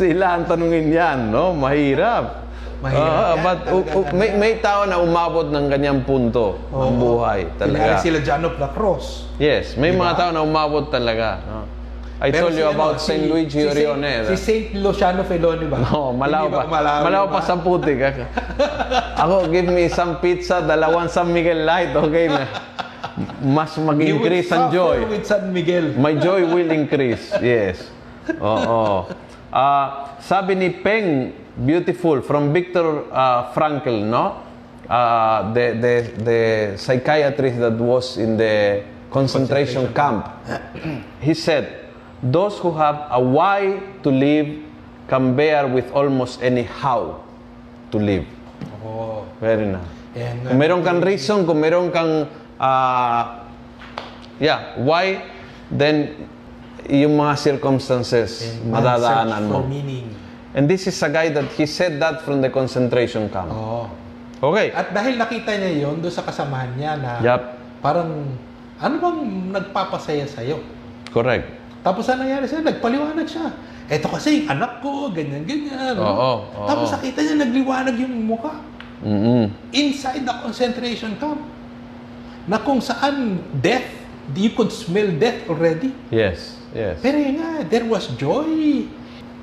sila ang tanungin yan, no? Mahirap. Mahirap Oo, yan, but u- u- talaga, may, may tao na umabot ng ganyang punto ng Oo. buhay talaga. sila John of the Cross. Yes, may Diba? mga tao na umabot talaga. No? I Pero told si you ano, about si- St. Luigi si Orionera. Si St. Luciano Feloni ba? No, malaw Hindi pa. ba malaw, Malaw ba? pa sa putik. Ako, give me some pizza, dalawang San Miguel Light, okay na. Mas mag-increase ang joy. with San Miguel. My joy will increase. Yes. Oo. Ah, sabi ni Peng, beautiful, from Viktor ah, Frankl, no? Ah, the, the, the psychiatrist that was in the concentration camp. He said, those who have a why to live can bear with almost any how to live. Oo. Very nice. And, uh, Kung meron kang reason, kung meron kang, ah, yeah, why, then yung mga circumstances, and madadaanan mo. meaning. And this is a guy that he said that from the concentration camp. Oo. Okay. At dahil nakita niya yon doon sa kasamahan niya na Yup. parang ano bang nagpapasaya sa'yo? Correct. Tapos ano nangyari sa'yo? Nagpaliwanag siya. Eto kasi anak ko, ganyan, ganyan. Oo, oo. Tapos nakita niya nagliwanag yung mukha. Mm-mm. Inside the concentration camp. Na kung saan death, you could smell death already. Yes. Yes. Pero yun nga, there was joy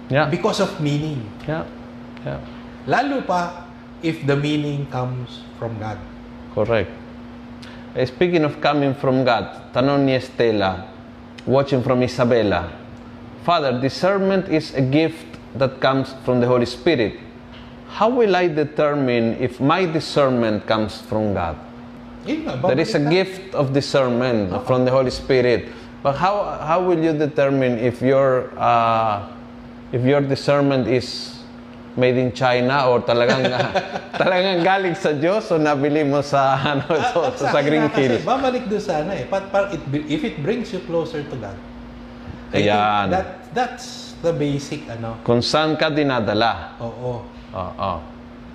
Yeah. because of meaning. Yeah. Yeah. Lalo pa if the meaning comes from God. Correct. Eh, Speaking of coming from God, tanong ni Estela, watching from Isabella, Father, discernment is a gift that comes from the Holy Spirit. How will I determine if my discernment comes from God? There is a gift of discernment from the Holy Spirit. But how how will you determine if your uh, if your discernment is made in China or talagang talagang galing sa Diyos o nabili mo sa ano so, at sa, akin Green Hills? Babalik doon sa ano eh. Pat, pat, it, if it brings you closer to God. I Ayan. That, that's the basic ano. Kung saan ka dinadala. Oo. Oo.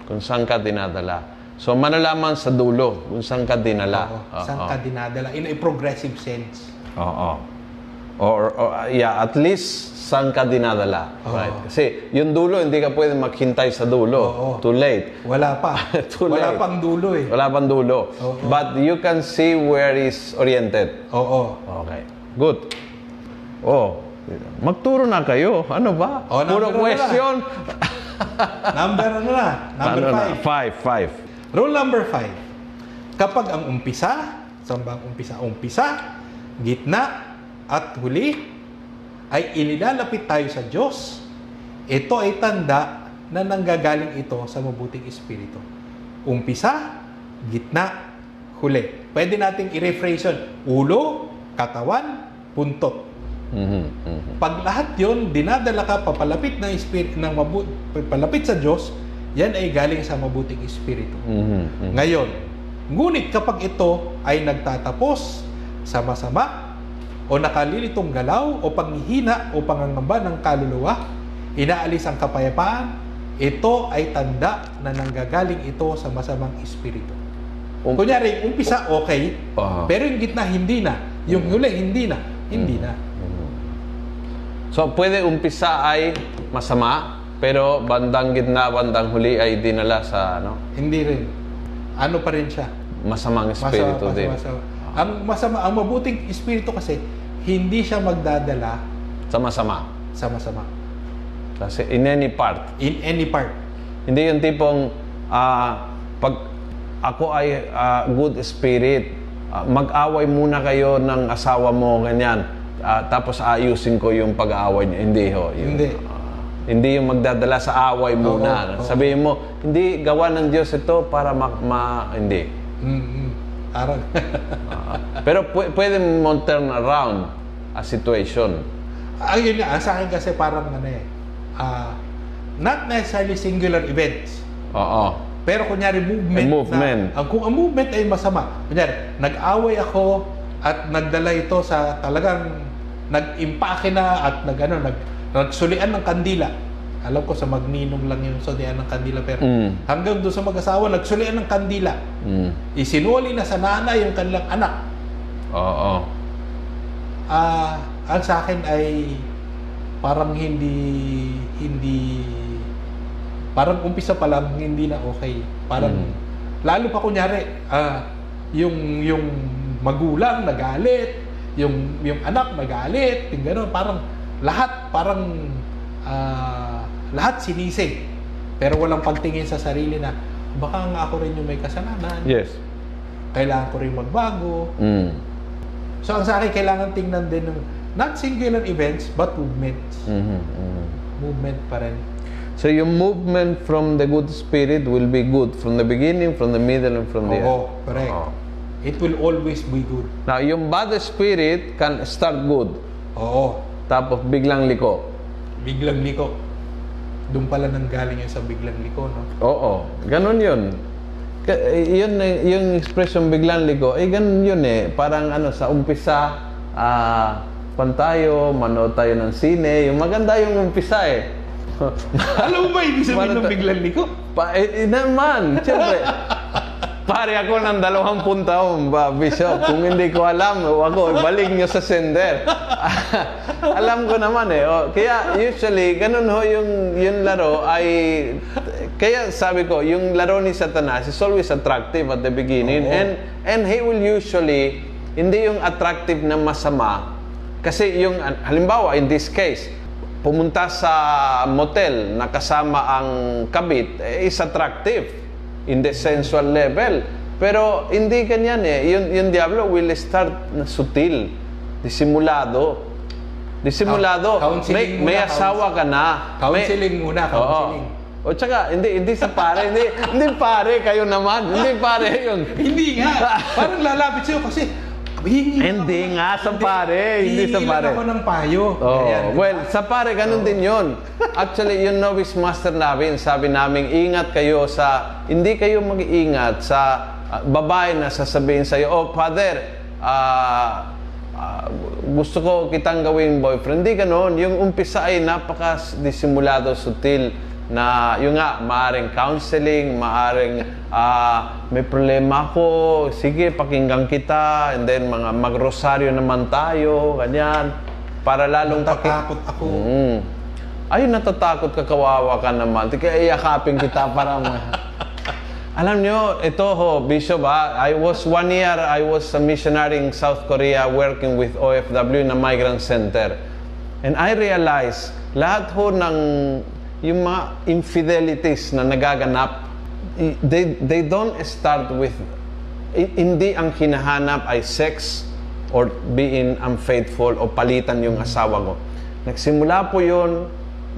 Kung saan ka dinadala. So malalaman sa dulo kung saan ka dinala. Oo. Saan ka dinadala? In a progressive sense. Oo. Or, or, yeah, at least saan ka dinadala. Oo. Right? Kasi yung dulo, hindi ka pwede maghintay sa dulo. Oo. Too late. Wala pa. Too Wala late. pang dulo eh. Wala pang dulo. Oo. But you can see where is oriented. Oo. Okay. Good. Oh, magturo na kayo. Ano ba? Oh, Puro number na question. Number ano na? Number Ano na? five. Five, five. Rule number five. Kapag ang umpisa, saan ba ang umpisa? Umpisa, gitna, at huli, ay inilalapit tayo sa Diyos, ito ay tanda na nanggagaling ito sa mabuting espiritu. Umpisa, gitna, huli. Pwede nating i-rephrase yun. Ulo, katawan, puntot. Mhm, mhm. Pag lahat yon dinadala ka papalapit ng espiritu ng mabu- papalapit sa Diyos, yan ay galing sa mabuting espiritu. Mhm, mhm. Ngayon, ngunit kapag ito ay nagtatapos sa masama o nakalilitong galaw o panghihina o pangangamba ng kaluluwa, inaalis ang kapayapaan, ito ay tanda na nanggagaling ito sa masamang espiritu. Um- Kunyari, umpisa okay, Aha. pero yung gitna hindi na. Yung huli hindi na. Hindi na. So, pwede umpisa ay masama, pero bandang gitna, bandang huli ay dinala sa ano, Hindi rin. Ano pa rin siya? masamang espiritu Masama, din. masama, masama. Ang masama, ang mabuting espiritu kasi, hindi siya magdadala Sa masama. sa masama. Kasi in any part. In any part. Hindi yung tipong ah, pag ako ay ah, good spirit, ah, mag-away muna kayo ng asawa mo, ganyan. Ah, tapos ayusin ko yung pag-aaway niyo. Hindi ho. Yung, Hindi. ah, hindi yung magdadala sa away muna. oo. Sabihin mo, hindi gawa ng Diyos ito para ma... ma- hindi. Mm-mm. Parang, Ah, pero pw- pwede mo turn around a situation. ayun nga, sa akin kasi parang ano eh, ah, not necessarily singular events. Oo. Pero kunyari movement, A movement. na, ang, kung ang movement ay masama, kunyari, nag-away ako at nagdala ito sa talagang nag-impake na at nag, ano, nag, nagsulian ng kandila. Alam ko sa magninong lang yung sulian ng kandila pero Mm. hanggang doon sa mag-asawa nagsulian ng kandila. Mm. Isinuli na sa nanay yung kanilang anak. Oo. Ah, ang sa akin ay parang hindi hindi parang umpisa pa lang hindi na okay. Parang Mm. lalo pa kunyari ah yung yung magulang nagalit, yung yung anak nagalit, yung gano'n, parang lahat parang ah, lahat sinisi. Pero walang pagtingin sa sarili na baka nga ako rin yung may kasalanan. Yes. Kailangan ko rin magbago. Mm. So ang sa akin, kailangan tingnan din ng not singular events, but movements. Mhm, mhm. Movement pa rin. So yung movement from the good spirit will be good from the beginning, from the middle, and from the Oo, end. correct. Oo. It will always be good. Now, yung bad spirit can start good. Oo. tapos biglang liko. Biglang liko. Doon pala nang galing yung sa biglang liko, no? Oo, ganun yun. Eh, yun eh, yung expression biglang liko, eh ganun yun eh. Parang ano, sa umpisa, ah, pan tayo, manood tayo ng sine. Yung maganda yung umpisa eh. Alam mo ba ibig sabihin ng biglang liko? Pa, eh, eh, naman, siyempre. Pare ako ng dalawang taon, ba, Bishop. Kung hindi ko alam, o ako, balik nyo sa sender. alam ko naman eh. O, kaya usually, ganun ho yung, yung laro ay... Kaya sabi ko, yung laro ni Satanas is always attractive at the beginning. Oo. And, and he will usually, hindi yung attractive na masama. Kasi yung, halimbawa, in this case, pumunta sa motel na kasama ang kabit eh, is attractive in the sensual level. Pero hindi ganyan eh. Yung, yung Diablo will start na sutil, disimulado. Disimulado. Counseling may, may muna, asawa ka na. May- Counseling muna, counseling. Oo. O tsaka, hindi, hindi sa pare, hindi, hindi pare, kayo naman. Hindi pare yun. Hindi nga. Parang lalapit sa'yo kasi hingi Hindi nga, sa pare, hindi sa pare. ako ng payo. Oh, Ayan. well, sa pare, ganun din yun. Actually, yung novice master namin, sabi namin, ingat kayo sa, hindi kayo mag-iingat sa ah, babae na sasabihin sa'yo, oh, father, ah, ah, gusto ko kitang gawing boyfriend. Hindi ganun. Yung umpisa ay napaka-disimulado, sutil, na yung nga, maaring counseling, maaring ah, may problema ako, sige, pakinggan kita, and then mga magrosaryo naman tayo, ganyan, para lalong Natatakot ako. Mm. Ay, natatakot ka, kawawa ka naman. Di kaya iyakapin kita para ma... Alam nyo, ito ho, Bishop, ha, I was one year, I was a missionary in South Korea working with OFW na migrant center. And I realized, lahat ho ng yung mga infidelities na nagaganap, they, they don't start with, hindi ang hinahanap ay sex or being unfaithful o palitan yung asawa ko. Nagsimula po yun,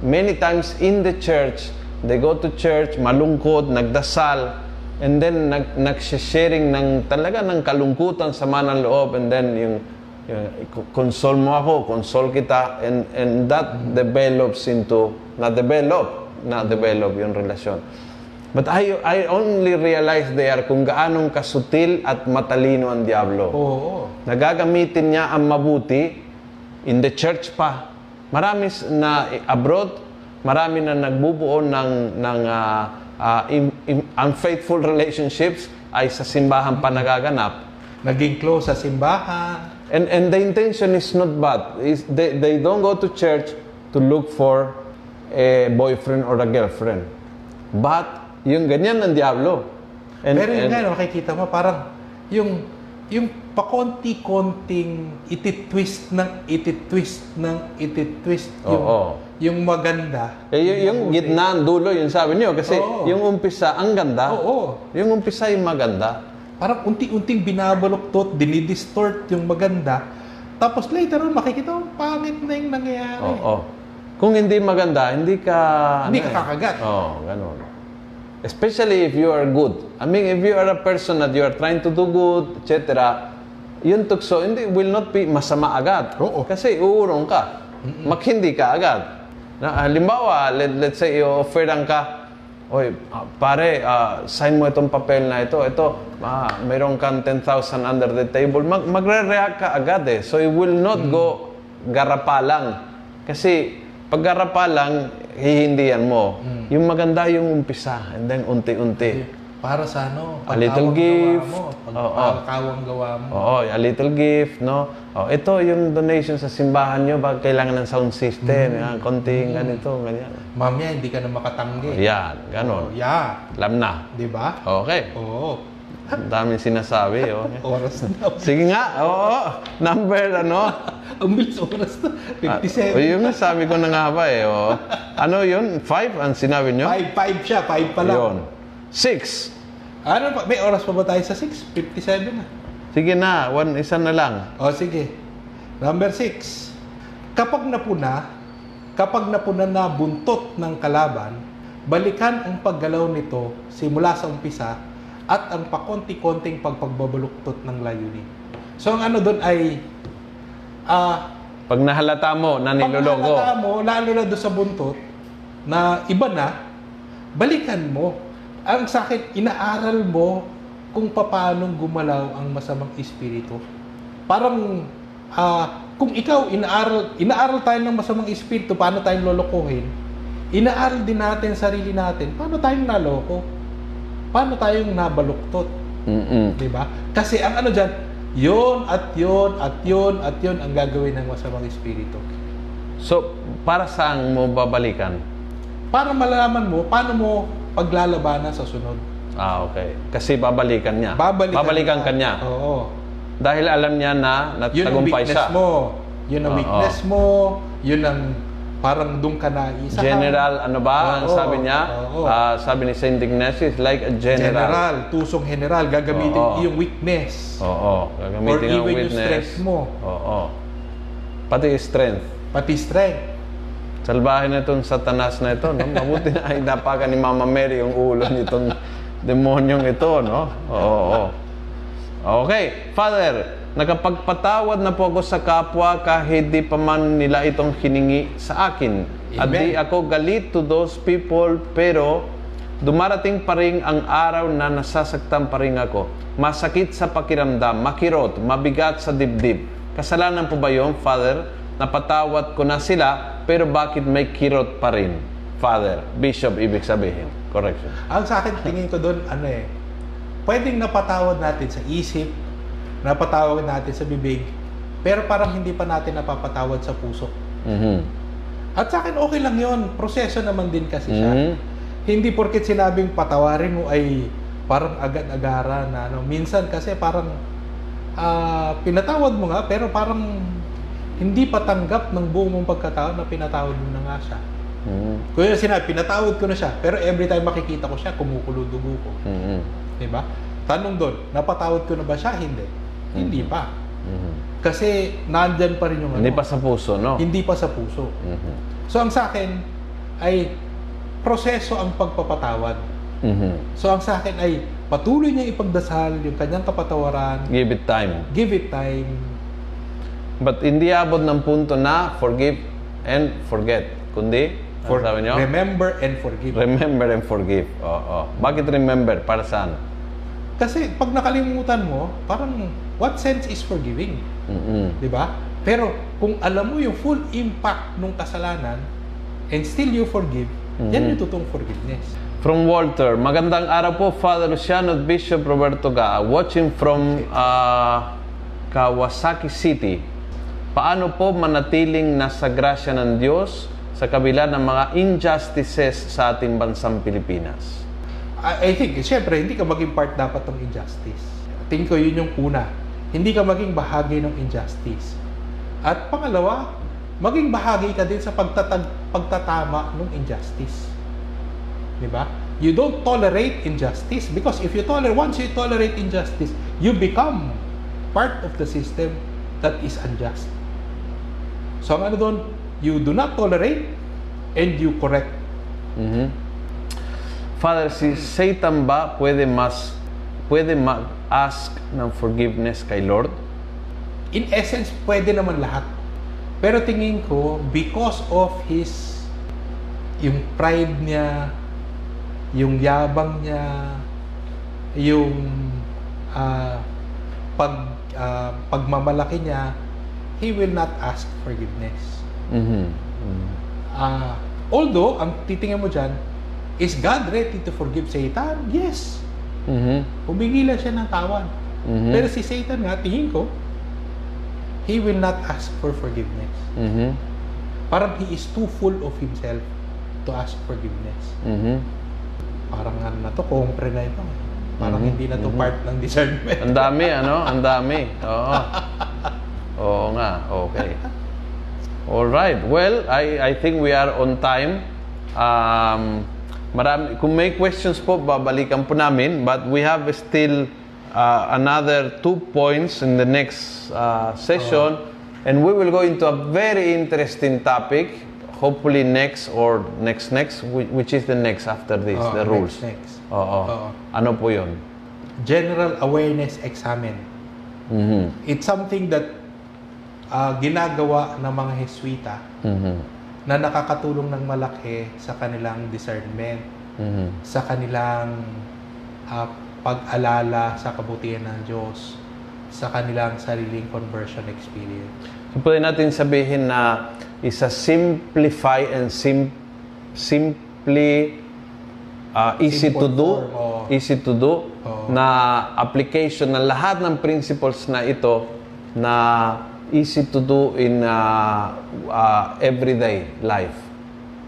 many times in the church, they go to church, malungkot, nagdasal, and then nag, nag-sharing ng talaga ng kalungkutan sa ng loob, and then yung console mo ako, console kita, and, and that develops into, na-develop, na-develop yung relasyon. But I, I only realized there kung gaanong kasutil at matalino ang Diablo. Oo. Nagagamitin niya ang mabuti in the church pa. Marami na i- abroad, marami na nagbubuo ng, ng ah, ah, im- im- unfaithful relationships ay sa simbahan pa nagaganap. Naging close sa simbahan. And, and the intention is not bad. Is they, they don't go to church to look for a boyfriend or a girlfriend. But, yung ganyan ng Diablo. And, Pero yun and- nga, makikita mo, parang yung yung pakonti-konting ititwist ng ititwist ng ititwist yung, Oo. yung maganda. Eh, yung, yung gitna, dulo, yun sabi niyo. Kasi Oo. yung umpisa, ang ganda. Oo. Yung umpisa, yung maganda. Parang unti-unting binabaluktot, dinidistort yung maganda. Tapos later on, makikita mo, pangit na yung nangyayari. Oo. Kung hindi maganda, hindi ka... Hindi ano ka eh. kakagat. Oo, ganun. Especially if you are good. I mean, if you are a person that you are trying to do good, etc., yun tukso, hindi, will not be masama agad. Oo. Kasi uurong ka. Maghindi ka agad. Na, halimbawa, let, let's say, i-offeran ka, Oy, pare, ah, sign mo itong papel na ito. Ito, ah, mayroon kang 10,000 under the table. Mag magre-react ka agad eh. So, it will not go garapalang. Kasi, pag garapalang, hihindihan mo. Yung maganda yung umpisa. And then, unti-unti. Para sa ano, A little gift. gawa mo. Oo. Pagkawang gawa mo. Oo, a little gift, no? Oh, ito yung donation sa simbahan nyo, bag kailangan ng sound system, yan, konting ganito, ganyan. Mamaya, hindi ka na makatanggi. Yan, Oh, ganon. yeah. Alam na. Di ba? Okay. Oo. Ang daming sinasabi, okay. Oras na. Sige nga, oo. Number, ano? Ang bilis oras na. Ah, 57. o, yun nga sabi ko na nga ba eh. Oh. Ano yun? Five ang sinabi nyo? 5-5 siya. 5 pa lang. Yun. Six. Ano pa? May oras pa ba tayo sa 6? 57 na. Sige na, one, isa na lang. O sige. Number 6. Kapag napuna, kapag napuna na buntot ng kalaban, balikan ang paggalaw nito simula sa umpisa at ang pakonti-konting pagpagbabaluktot ng layunin. So ang ano doon ay ah Pag nahalata mo na Pag niloloko. nahalata mo, lalo na doon sa buntot, na iba na, balikan mo. Ang sa akin, inaaral mo kung paano gumalaw ang masamang espiritu. Parang, ah, kung ikaw, inaaral, inaaral tayo ng masamang espiritu, paano tayong lolokohin, inaaral din natin sarili natin, paano tayong naloko? Paano tayong nabaluktot? Mm-mm. Di ba? Kasi ang ano dyan, yon at yon at yon at yon ang gagawin ng masamang espiritu. So, para saan mo babalikan? Para malalaman mo paano mo paglalabanan sa sunod. Ah, okay. Kasi babalikan niya. Babalikan, ka niya. Oo. Dahil alam niya na Yun ang natagumpay weakness siya. mo. Yun ang weakness mo. Yun ang parang doon ka na isa. General, ano ba ang Oo, sabi niya? oo. Ah, sabi ni Saint Ignatius, like a General. general. Tusong general. Gagamitin Oo. yung weakness. Oo. Gagamitin Or ang even yung strength mo. Oo. Pati strength. Pati strength. Salbahe na itong satanas na ito, no? Mabuti na ay napakan ni Mama Mary yung ulo nitong demonyong ito, no? Oo, oo. Okay, Father, nakapagpatawad na po ako sa kapwa kahit di pa man nila itong hiningi sa akin. At Amen. di ako galit to those people, pero dumarating pa rin ang araw na nasasaktan pa rin ako. Masakit sa pakiramdam, makirot, mabigat sa dibdib. Kasalanan po ba yun, Father? Napatawad ko na sila, pero bakit may kirot pa rin? Father, Bishop, ibig sabihin. Correction. Ang sa akin, tingin ko doon, ano eh, pwedeng napatawad natin sa isip, napatawad natin sa bibig, pero parang hindi pa natin napapatawad sa puso. Mhm. At sa akin, okay lang yon Proseso naman din kasi siya. Mhm. Hindi porket sinabing patawarin mo ay parang agad-agara na ano. Minsan kasi parang ah, pinatawad mo nga, pero parang hindi pa tanggap ng buong mong pagkatao na pinatawad mo na nga siya. Mhm. Kaya sinabi, pinatawad ko na siya, pero every time makikita ko siya, kumukulo dugo ko. Mhm. Di ba? Tanong doon, napatawad ko na ba siya? Hindi. Hindi pa. Mhm. Kasi nandyan pa rin yung ano. Hindi pa sa puso, no? Hindi pa sa puso. Mhm. So ang sa akin ay proseso ang pagpapatawad. Mhm. So ang sa akin ay patuloy niya ipagdasal yung kanyang kapatawaran. Give it time. Give it time. But hindi abot ng punto na forgive and forget. Kundi, For, ano sabi niyo? remember and forgive. remember and forgive. Oo. Bakit remember? Para saan? Kasi pag nakalimutan mo, parang what sense is forgiving? Mhm. Di ba? Pero kung alam mo yung full impact ng kasalanan and still you forgive, yan yung totoong forgiveness. From Walter, magandang araw po, Father Luciano Bishop Roberto Ga. Watching from uh, Kawasaki City. Paano po manatiling nasa grasya ng Diyos sa kabila ng mga injustices sa ating bansang Pilipinas? I, think, syempre, hindi ka maging part dapat ng injustice. Tingin ko yun yung una. Hindi ka maging bahagi ng injustice. At pangalawa, maging bahagi ka din sa pagtatag, pagtatama ng injustice. Di ba? You don't tolerate injustice because if you tolerate, once you tolerate injustice, you become part of the system that is unjust. So, ang ano doon, you do not tolerate and you correct. Mhm. Father, si Satan ba pwede mas pwede mag-ask ng forgiveness kay Lord? in essence, pwede naman lahat. Pero tingin ko, because of his, yung pride niya, yung yabang niya, yung ah, pag, ah, pagmamalaki niya, he will not ask forgiveness. Mhm. Ah, although, ang titingnan mo dyan, is God ready to forgive Satan? Yes. Mhm. Humingi lang siya ng tawad. Mhm. Pero si Satan nga, tingin ko, he will not ask for forgiveness. Mhm. Parang he is too full of himself to ask forgiveness. Mhm. Parang ano na to, kompre na ito. Parang Mhm, hindi na to mhm. part ng discernment. Ang dami, ano? Ang dami. Oo. Oo nga. Okay. All right. Well, I I think we are on time. Um, marami, kung may questions po, babalikan po namin. But we have still uh, another two points in the next uh, session. And we will go into a very interesting topic. Hopefully next or next next, whi- which is the next after this, Oo, the next, rules. next. Oo. Oo. Ano po yun? General awareness examen. Mhm. It's something that ah, ginagawa ng mga Heswita Mhm. na nakakatulong ng malaki sa kanilang discernment, Mhm. sa kanilang ah, pag-alala sa kabutihan ng Diyos, sa kanilang sariling conversion experience. So, pwede natin sabihin na isa simplify and sim simply uh, easy to do, form, oo. easy to do na application ng lahat ng principles na ito na easy to do in uh, uh, everyday life.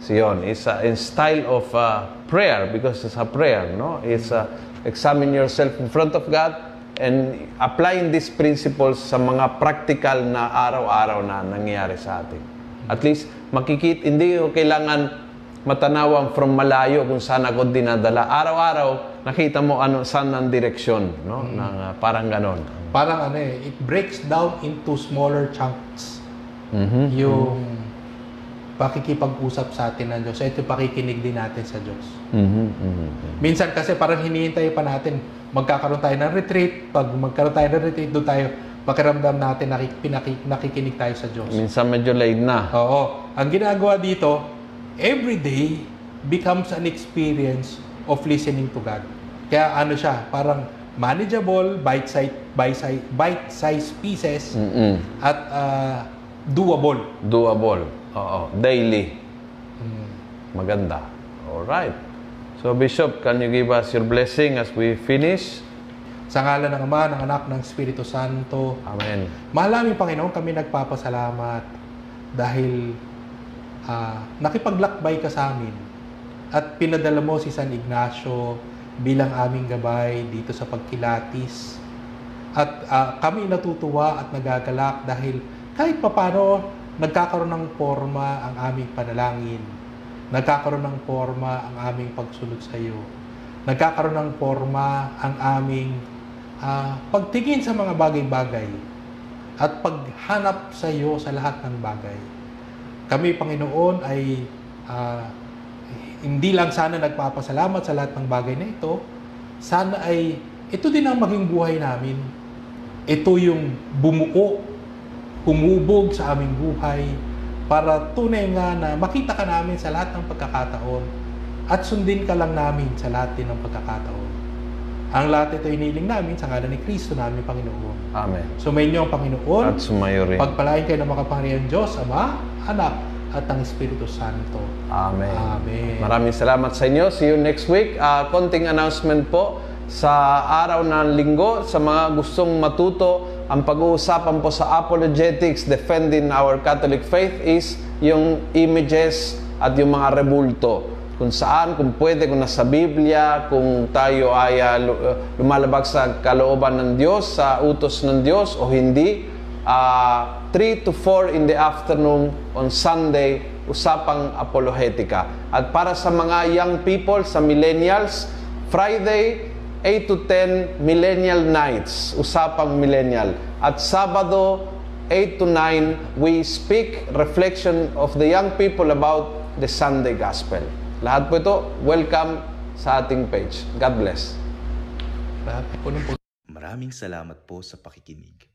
So yun, it's a in style of uh, prayer because it's a prayer, no? It's uh, examine yourself in front of God and applying these principles sa mga practical na araw-araw na nangyayari sa atin. At least makikita, hindi ko kailangan matanawang from malayo kung saan ako dinadala. Araw-araw, nakita mo ano saan ang direksyon, no? Nang, uh, parang ganon. Parang ano eh, it breaks down into smaller chunks Mhm. yung pakikipag-usap sa atin ng Diyos. Ito pakikinig din natin sa Diyos. Mhm, mhm. Minsan kasi parang hinihintay pa natin magkakaroon tayo ng retreat. Pag magkaroon tayo ng retreat, doon tayo pakiramdam natin nakik, pinaki, nakikinig tayo sa Diyos. Minsan medyo late na. Oo. Ang ginagawa dito, every day becomes an experience of listening to God. Kaya ano siya, parang manageable, bite-size bite-size bite-size pieces Mhm. at ah, doable. Doable. Oo. Daily. Mm. Maganda. Alright. So Bishop, can you give us your blessing as we finish? Sa ngalan ng Ama, ng Anak, ng Espiritu Santo, Amen. Mahal namin Panginoon, kami nagpapasalamat dahil ah, nakipaglakbay ka sa amin at pinadala mo si San Ignacio bilang aming gabay dito sa pagkilatis. At ah, kami natutuwa at nagagalak dahil kahit papano nagkakaroon ng forma ang aming panalangin. Nagkakaroon ng forma ang aming pagsunod sa iyo. Nagkakaroon ng forma ang aming ah, pagtingin sa mga bagay-bagay at paghanap sa iyo sa lahat ng bagay. Kami, Panginoon, ay ah, hindi lang sana nagpapasalamat sa lahat ng bagay na ito, sana ay ito din ang maging buhay namin. Ito yung bumuo, humubog sa aming buhay para tunay nga na makita ka namin sa lahat ng pagkakataon at sundin ka lang namin sa lahat din ng pagkakataon. Ang lahat ito iniling namin sa ngalan ni Kristo namin, Panginoon. Amen. Sumainyo ang Panginoon. At sumayo rin. Pagpalain kayo ng makapangyarihan Diyos, Ama, Anak, at ang Espiritu Santo. Amen. Amen. Maraming salamat sa inyo. See you next week. Ah, konting announcement po sa araw ng linggo sa mga gustong matuto. Ang pag-uusapan po sa apologetics defending our Catholic faith is yung images at yung mga rebulto. Kung saan, kung pwede, kung nasa Biblia, kung tayo ay uh, lumalabag sa kalooban ng Diyos, sa utos ng Diyos o hindi. Ah, 3 to 4 in the afternoon on Sunday, usapang apologetika. At para sa mga young people, sa millennials, Friday, 8 to 10 millennial nights, usapang millennial. At Sabado, 8 to 9, we speak reflection of the young people about the Sunday Gospel. Lahat po ito, welcome sa ating page. God bless. Maraming salamat po sa pakikinig.